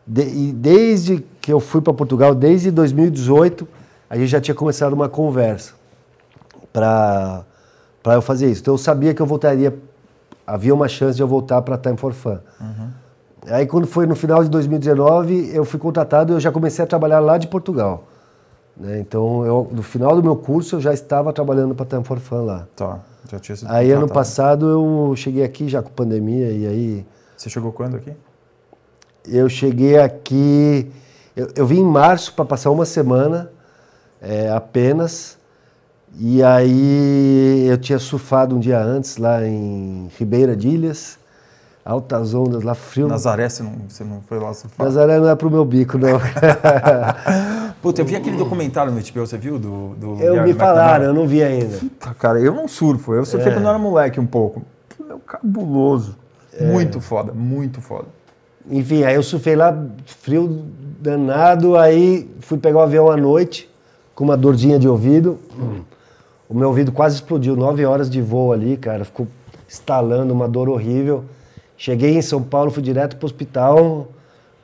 De- e desde que eu fui para Portugal, desde 2018, a gente já tinha começado uma conversa para eu fazer isso. Então eu sabia que eu voltaria, havia uma chance de eu voltar para Time for Fun. Aí quando foi no final de 2019, eu fui contratado e eu já comecei a trabalhar lá de Portugal. né? Então, eu, no final do meu curso, eu já estava trabalhando para Time for Fun lá. Tá, já tinha sido Aí ano passado eu cheguei aqui já com pandemia e aí Você chegou quando aqui? eu cheguei aqui, eu, eu vim em março para passar uma semana é, apenas e aí eu tinha surfado um dia antes lá em Ribeira de Ilhas, altas ondas lá, frio. Nazaré, você não, você não foi lá surfar? Nazaré não é pro meu bico não. Puta, eu vi aquele documentário no HBO, você viu? Do, do eu me falaram, eu não vi ainda. Puta, cara, eu não surfo. Eu surfei quando eu era moleque um pouco. Meu, cabuloso. Muito foda, muito foda. Enfim, aí eu surfei lá, frio danado, aí fui pegar o avião à noite, com uma dorzinha de ouvido. O meu ouvido quase explodiu, nove horas de voo ali, cara, ficou estalando, uma dor horrível. Cheguei em São Paulo, fui direto pro hospital, o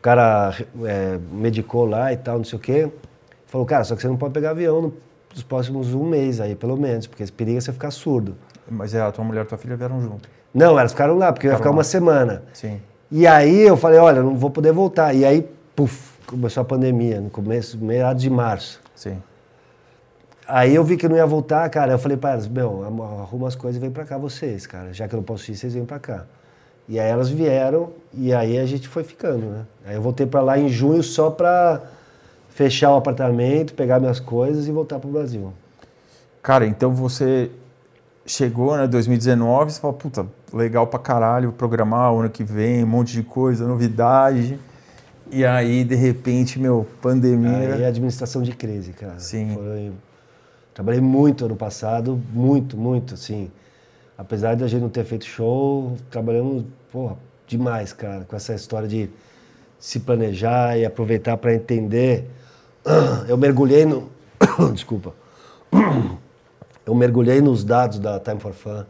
cara é, medicou lá e tal, não sei o quê. Falou, cara, só que você não pode pegar avião no- nos próximos um mês aí, pelo menos, porque esse perigo é você ficar surdo. Mas é, a tua mulher e tua filha vieram junto. Não, elas ficaram lá, porque eu ia Ficaram ficar lá. uma semana. Sim. E aí eu falei, olha, não vou poder voltar. E aí, puf, começou a pandemia, no começo, meados de março. Sim. Aí eu vi que eu não ia voltar, cara. Eu falei para elas, meu, arruma as coisas e vem pra cá vocês, cara. Já que eu não posso ir, vocês vêm pra cá. E aí elas vieram e aí a gente foi ficando, né? Aí eu voltei pra lá em junho só pra fechar o apartamento, pegar minhas coisas e voltar pro Brasil. Cara, então você chegou, né, 2019, você falou, puta, legal pra caralho programar ano que vem, um monte de coisa, novidade. E aí, de repente, meu, pandemia. Aí administração de crise, cara. Sim. Foi- Trabalhei muito ano passado, muito, muito, assim. Apesar de a gente não ter feito show, trabalhamos, porra, demais, cara, com essa história de se planejar e aproveitar para entender. Eu mergulhei no. Desculpa. Eu mergulhei nos dados da Time for Fun,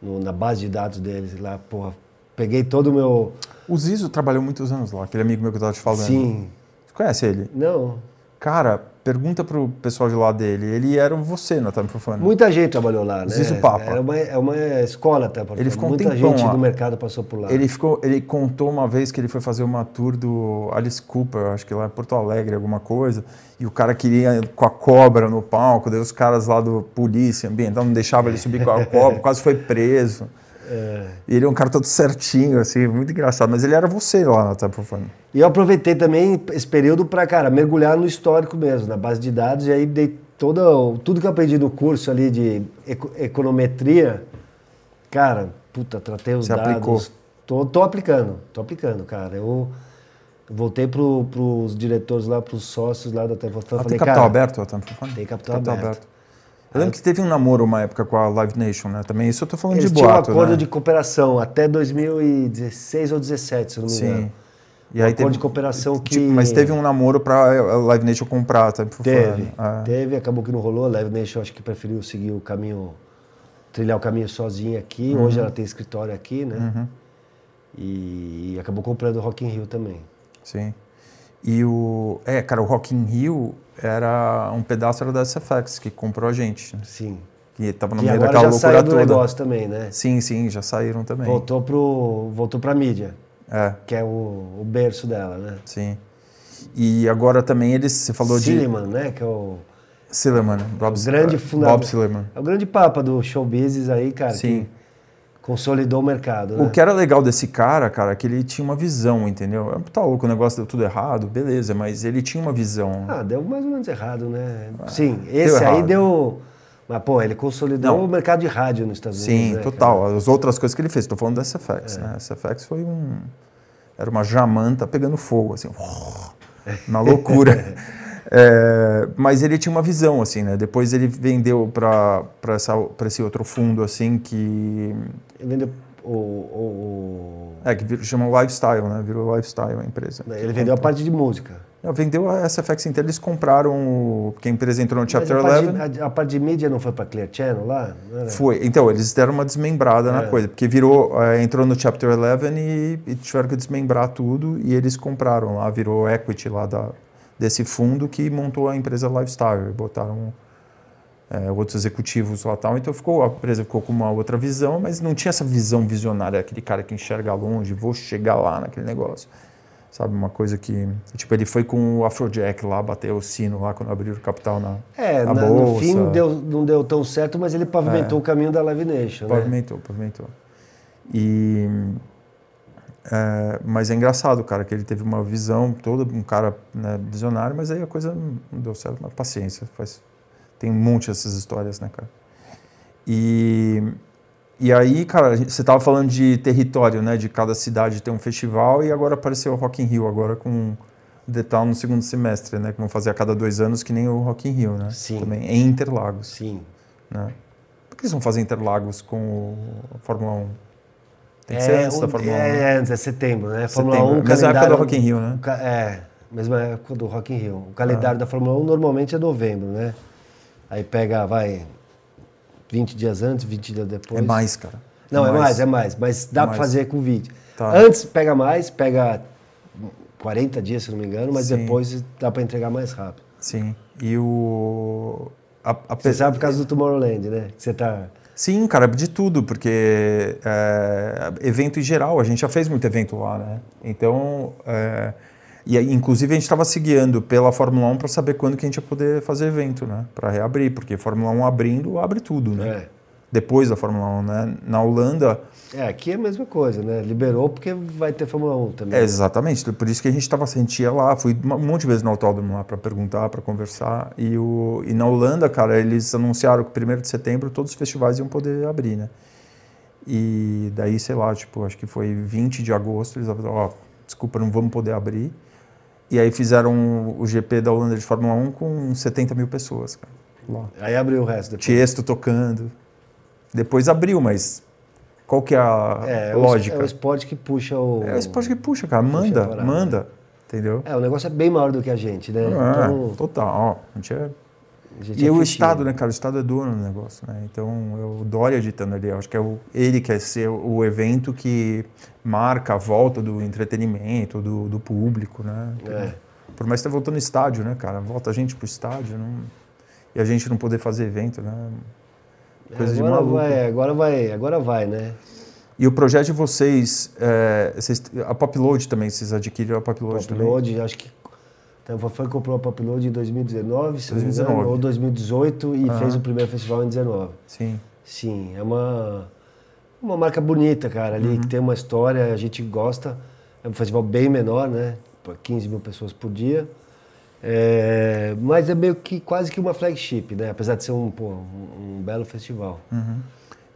no- na base de dados deles lá, porra. Peguei todo o meu. O Zizo trabalhou muitos anos lá, aquele amigo meu que eu tava te falando. Sim. Você conhece ele? Não. Cara, pergunta pro pessoal de lá dele. Ele era você na Time for Fun. Muita gente trabalhou lá, né? Zizo Papa. Era uma, é uma escola até. Ele ficou um Muita tempão gente lá. do mercado passou por lá. Ele, ficou, ele contou uma vez que ele foi fazer uma tour do Alice Cooper, acho que lá em Porto Alegre, alguma coisa, e o cara queria ir com a cobra no palco, daí os caras lá do polícia ambiental não deixavam ele subir com a cobra, quase foi preso. É. E ele é um cara todo certinho, assim, muito engraçado. Mas ele era você lá na Time for Fun. E eu aproveitei também esse período para, cara, mergulhar no histórico mesmo, na base de dados, e aí dei toda, o- tudo que eu aprendi no curso ali de eco- econometria, cara, puta, tratei os Você dados. aplicou? Tô, tô aplicando, tô aplicando, cara. Eu voltei pro, pros diretores lá, pros sócios lá da Tempo Ah, falei, tem capital cara, aberto a Fun? Tem capital aberto. Eu lembro que teve um namoro uma época com a Live Nation, né? Também isso eu tô falando Eles de tinham um boato, acordo né? de cooperação até 2016 ou 2017, se não me engano. Sim. E Um aí acordo teve, de cooperação que... tipo, mas teve um namoro pra a Live Nation comprar for Teve, Fun. É. teve, acabou que não rolou. A Live Nation acho que preferiu seguir o caminho, trilhar o caminho sozinha aqui. Uhum. Hoje ela tem escritório aqui, né? E acabou comprando o Rock in Rio também. Sim. E o. É, cara, o Rock in Rio era um pedaço era da SFX, que comprou a gente. né? Sim. que tava no Que meio daquela já saiu loucura do toda. negócio também, né? Sim, sim, já saíram também. Voltou, pro, voltou pra mídia, É, que é o, o berço dela, né? sim. E agora também eles, você falou Silliman, né? Que é o, de Sillerman, Bob, o grande. Bob Sillerman. É o grande papa do show business aí, cara. Sim. Que consolidou o mercado, né? O que era legal desse cara, cara, é que ele tinha uma visão, entendeu? Tá louco, o negócio deu tudo errado, beleza, mas ele tinha uma visão. Ah, deu mais ou menos errado, né? Sim, esse aí Ah, errado. deu... Mas, pô, ele consolidou Não. o mercado de rádio nos Estados Unidos, Sim, né, total. As outras coisas que ele fez, estou falando da É. SFX, né? A SFX foi um. Era uma jamanta pegando fogo, assim. Uma loucura. É, mas ele tinha uma visão, assim, né? Depois ele vendeu para esse outro fundo, assim, que. Ele vendeu o... o- o- É, que vir- chama Lifestyle, né? Virou Lifestyle a empresa. Ele vendeu a parte de música. Não, vendeu a SFX inteira, eles compraram, o- porque a empresa entrou no Chapter Mas a 11. parte, de, a, a parte de mídia não foi pra Clear Channel lá? Foi. Então, eles deram uma desmembrada na É. coisa, porque virou, eh, entrou no Chapter 11 e, e tiveram que desmembrar tudo e eles compraram lá, virou equity lá da, desse fundo que montou a empresa Lifestyle. Botaram eh, outros executivos lá tal, então ficou, a empresa ficou com uma outra visão, mas não tinha essa visão visionária, aquele cara que enxerga longe, vou chegar lá naquele negócio. Sabe, uma coisa que. Tipo, ele foi com o Afrojack lá, bateu o sino lá quando abriu o capital na, É, na na- no bolsa. fim não deu, não deu tão certo, mas ele pavimentou É. o caminho da Live Nation, né? Pavimentou, pavimentou. E, é, mas é engraçado, cara, que ele teve uma visão, todo um cara né, visionário, mas aí a coisa não deu certo, mas paciência. Faz, tem um monte dessas histórias, né, cara? E, e aí, cara, você tava falando de território, né? De cada cidade ter um festival e agora apareceu o Rock in Rio, agora com The Town no segundo semestre, né? Que vão fazer a cada dois anos, que nem o Rock in Rio, né? Sim. Também, em Interlagos Sim. né? Por que eles vão fazer Interlagos com o a Fórmula 1? Tem que é, ser antes da Fórmula 1. é, né? é, antes, é setembro, né? Fórmula Setembro. 1, Mesma época do Rock in Rio, né? É, mesma época do Rock in Rio. O calendário da Fórmula 1 normalmente é novembro, né? Aí pega, vai, 20 dias antes, 20 dias depois. É mais, cara. Não, é mais, é mais. Mas dá É pra mais. fazer com 20. Tá. Antes pega mais, pega 40 dias, se não me engano, mas Sim. depois dá pra entregar mais rápido. Sim. E o. A, a Você sabe por causa do Tomorrowland, né? Que você tá. Sim, cara, de tudo, porque é, evento em geral, a gente já fez muito evento lá, né? Então, é, e inclusive a gente estava se guiando pela Fórmula 1 para saber quando que a gente ia poder fazer evento, né? Para reabrir, porque Fórmula 1 abrindo, abre tudo, né? É. Depois da Fórmula 1, né? Na Holanda, É, aqui é a mesma coisa, né? Liberou porque vai ter Fórmula 1 também. É, exatamente. Por isso que a gente estava, a gente ia lá, fui um monte de vezes no autódromo lá para perguntar, para conversar. E, o, e na Holanda, cara, eles anunciaram que 1 de setembro todos os festivais iam poder abrir, né? E daí, sei lá, tipo, acho que foi 20 de agosto, eles falaram, ó, desculpa, não vamos poder abrir. E aí fizeram o GP da Holanda de Fórmula 1 com 70 mil pessoas, cara, lá. Aí abriu o resto depois. Tiesto tocando. Depois abriu, mas qual que é a É, é o- lógica? É o esporte que puxa o. É o esporte que puxa, cara. Puxa Manda, a parada, manda. Entendeu? É, o negócio é bem maior do que a gente, né? É, Então, total. Ó, a gente é... a gente E é o fitinho. Estado, né, cara? O Estado é dono do negócio, né? Então, é o Dória ditando ali. Acho que é o, ele quer ser o evento que marca a volta do entretenimento, do, do público, né? É. Por mais que esteja voltando no estádio, né, cara? Volta a gente pro estádio, não... e a gente não poder fazer evento, né? Coisa de agora maluco. vai, agora vai, agora vai, né? E o projeto de vocês, é, vocês a Popload também, vocês adquiriram a Popload também? Popload, acho que então, foi comprou a Popload em 2019, se não me 2019. engano, ou 2018 e Aham. fez o primeiro festival em 19. Sim. Sim, é uma uma marca bonita, cara, ali Uhum. que tem uma história, a gente gosta. É um festival bem menor, né? Pra 15 mil pessoas por dia. É, mas é meio que quase que uma flagship, né? Apesar de ser um, pô, um, um belo festival. Uhum.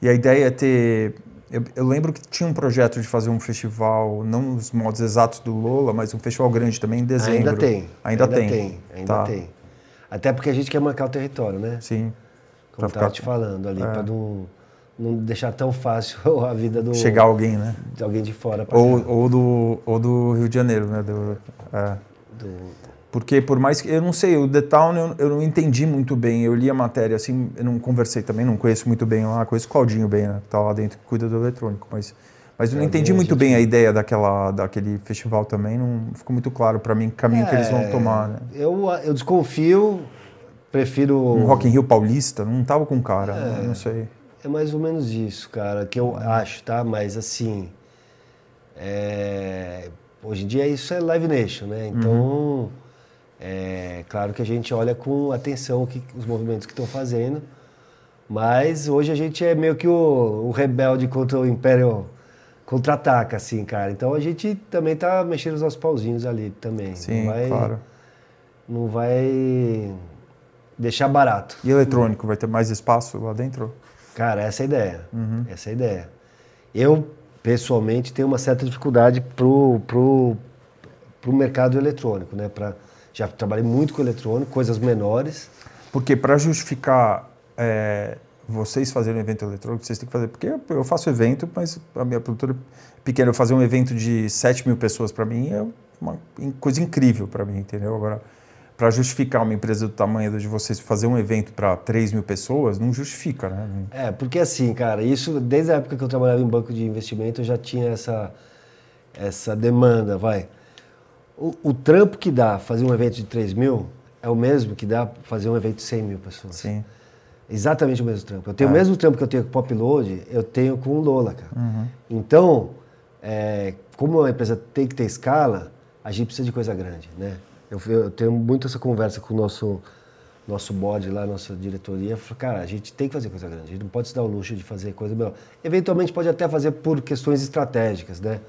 E a ideia é ter. Eu, eu lembro que tinha um projeto de fazer um festival, não nos modos exatos do Lola, mas um festival grande também em dezembro. Ainda tem. Ainda, tem. Ainda Tá. tem. Até porque a gente quer marcar o território, né? Sim. Como Pra eu tava ficar- te falando ali, É. pra não, não deixar tão fácil a vida do, Chegar alguém, né? de alguém de fora Ou, ou, do, ou do Rio de Janeiro, né? Do, é. Do- Porque por mais que. Eu não sei, o The Town eu, eu não entendi muito bem. Eu li a matéria, assim, eu não conversei também, não conheço muito bem lá, conheço o Claudinho bem, né? Que tá lá dentro, que cuida do eletrônico. Mas, mas eu não É, entendi muito gente- bem a ideia daquela, daquele festival também. Não ficou muito claro para mim o caminho que eles vão É, tomar, né? Eu, eu desconfio prefiro. Um Rock in Rio paulista, não tava com cara, É. não sei. É mais ou menos isso, cara, que eu acho, tá? Mas assim. é, Hoje em dia isso é Live Nation, né? Então. É claro que a gente olha com atenção que, os movimentos que estão fazendo. Mas hoje a gente é meio que o, o rebelde contra o Império contra-ataca, assim, cara. Então a gente também tá mexendo os nossos pauzinhos ali também. Sim, não vai, claro. Não vai deixar barato. E eletrônico, vai ter mais espaço lá dentro? Cara, essa é a ideia. Essa é a ideia. Eu, pessoalmente, tenho uma certa dificuldade pro, pro, pro mercado eletrônico, né? Pra, já trabalhei muito com eletrônico, coisas menores. Porque para justificar é, vocês fazerem um evento eletrônico, vocês têm que fazer. Porque eu- faço evento, mas a minha produtora é pequena. Eu fazer um evento de 7 mil pessoas para mim é uma coisa incrível para mim, entendeu? Agora, para justificar uma empresa do tamanho de vocês fazer um evento para 3 mil pessoas, não justifica, né? É, porque assim, cara, isso desde a época que eu trabalhava em banco de investimento eu já tinha essa, essa demanda, vai. O, o trampo que dá fazer um evento de 3 mil é o mesmo que dá fazer um evento de 100 mil pessoas. Sim. Exatamente o mesmo trampo. Eu tenho É. o mesmo trampo que eu tenho com o Popload, eu tenho com o Lola, cara. Uhum. Então, é, como a empresa tem que ter escala, a gente precisa de coisa grande, né? Eu, eu tenho muito essa conversa com o nosso nosso board lá, nossa diretoria, eu falo, cara, a gente tem que fazer coisa grande, a gente não pode se dar o luxo de fazer coisa menor. Eventualmente pode até fazer por questões estratégicas, né?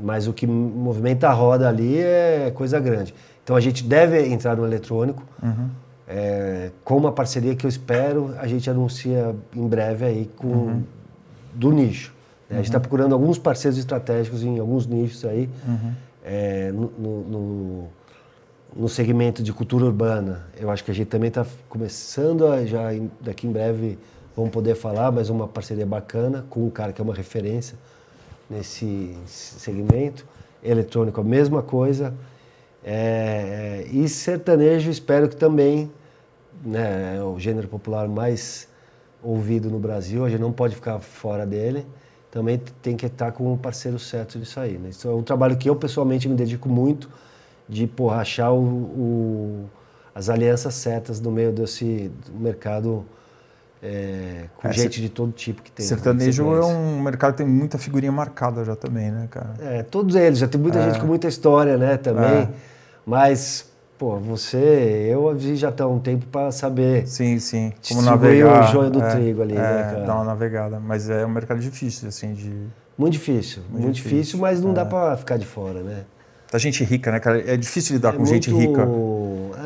Mas o que movimenta a roda ali é coisa grande. Então a gente deve entrar no eletrônico, é, com uma parceria que eu espero a gente anuncia em breve aí com do nicho. né? A gente está procurando alguns parceiros estratégicos em alguns nichos aí, é, no, no- no- segmento de cultura urbana. Eu acho que a gente também está começando a já daqui em breve vamos poder falar, mas uma parceria bacana com um cara que é uma referência nesse segmento. Eletrônico, a mesma coisa. É, e sertanejo, espero que também, né, é o gênero popular mais ouvido no Brasil, a gente não pode ficar fora dele. Também tem que estar com o parceiro certo disso aí. Né? Isso é um trabalho que eu pessoalmente me dedico muito de porra, achar o, o- as alianças certas no meio desse mercado é, com É, gente de todo tipo que tem. né, Sertanejo você é um mercado que tem muita figurinha marcada já também, né, cara? É, todos eles, já tem muita gente com muita história, né, também. É. Mas, pô, você, eu gente já está há um tempo para saber. Sim, sim. Como navegar. o joio do é, trigo ali, é, né, cara? Dar uma navegada. Mas é um mercado difícil, assim, de... Muito difícil, muito, difícil, difícil, mas não dá para ficar de fora, né? Da gente rica, né, cara? É difícil lidar É com gente muito- rica.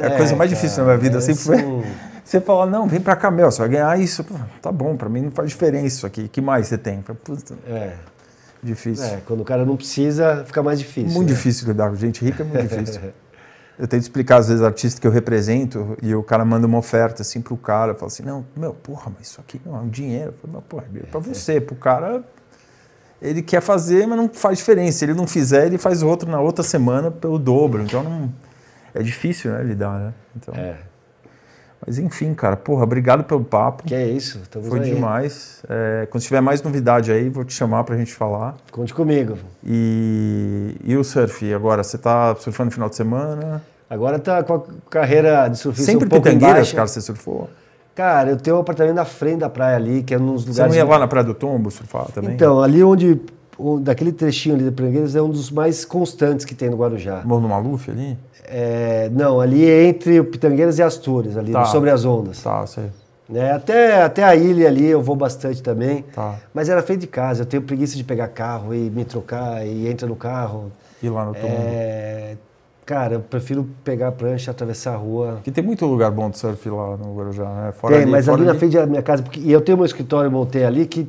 É a coisa mais difícil na minha vida. é, Sempre foi. Você fala, não, vem pra cá, meu, você vai ganhar isso. Tá bom, pra mim não faz diferença isso aqui. que mais você tem? Puta, É, difícil. é, quando o cara não precisa, fica mais difícil. muito né? difícil lidar com gente rica, é muito difícil. Eu tento explicar, às vezes, artista que eu represento e o cara manda uma oferta assim pro cara. Fala assim, não, meu, porra, mas isso aqui não é um dinheiro. Eu falo, mas, porra, é pra você, pro cara. Ele quer fazer, mas não faz diferença. Se ele não fizer, ele faz outro na outra semana pelo dobro. Então não. É difícil, né, lidar, né? Então, É, Mas enfim, cara, porra, obrigado pelo papo. que é isso, estamos Foi aí. demais. É, quando tiver mais novidade aí, vou te chamar pra gente falar. Conte comigo. E, e o surf, agora? Você tá surfando no final de semana? Agora tá com a carreira de surfista Sempre um pouco Pitangueiras, cara, você surfou? Cara, eu tenho um apartamento na frente da praia ali, que é nos Você lugares... não ia lá na Praia do Tombo surfar também? Então, ali onde... Daquele trechinho ali da Pitangueiras é um dos mais constantes que tem no Guarujá. Morro Maluf ali? É, não, ali entre o Pitangueiras e Astúrias, ali Tá. sobre as ondas. Tá, sei. Né? Até, até a ilha ali eu vou bastante também. Tá. Mas era feito de casa, eu tenho preguiça de pegar carro e me trocar e entra no carro. E lá no Tombo? É, cara, eu prefiro pegar a prancha, atravessar a rua. Porque tem muito lugar bom de surf lá no Guarujá, né? Fora Tem, ali, mas fora ali na frente da minha casa, porque, e eu tenho meu escritório, montei ali, que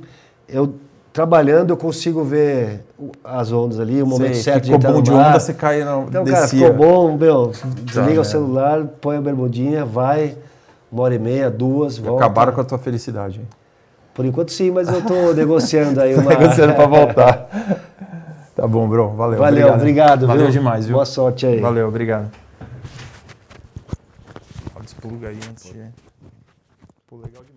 eu trabalhando eu consigo ver as ondas ali, o momento Sei, certo ficou entrar bom de onda, você cai na Então, cara, descia. ficou bom, meu, desliga merda. o celular, põe a bermudinha, vai, uma hora e meia, duas, volta. Acabaram com a tua felicidade? Por enquanto sim, mas eu tô negociando aí uma... Negociando pra voltar. tá bom, bro. Valeu. Valeu, obrigado, Valeu viu? demais, viu? Boa sorte aí. Valeu, obrigado. Despluga aí antes de... Pô, legal demais. cara.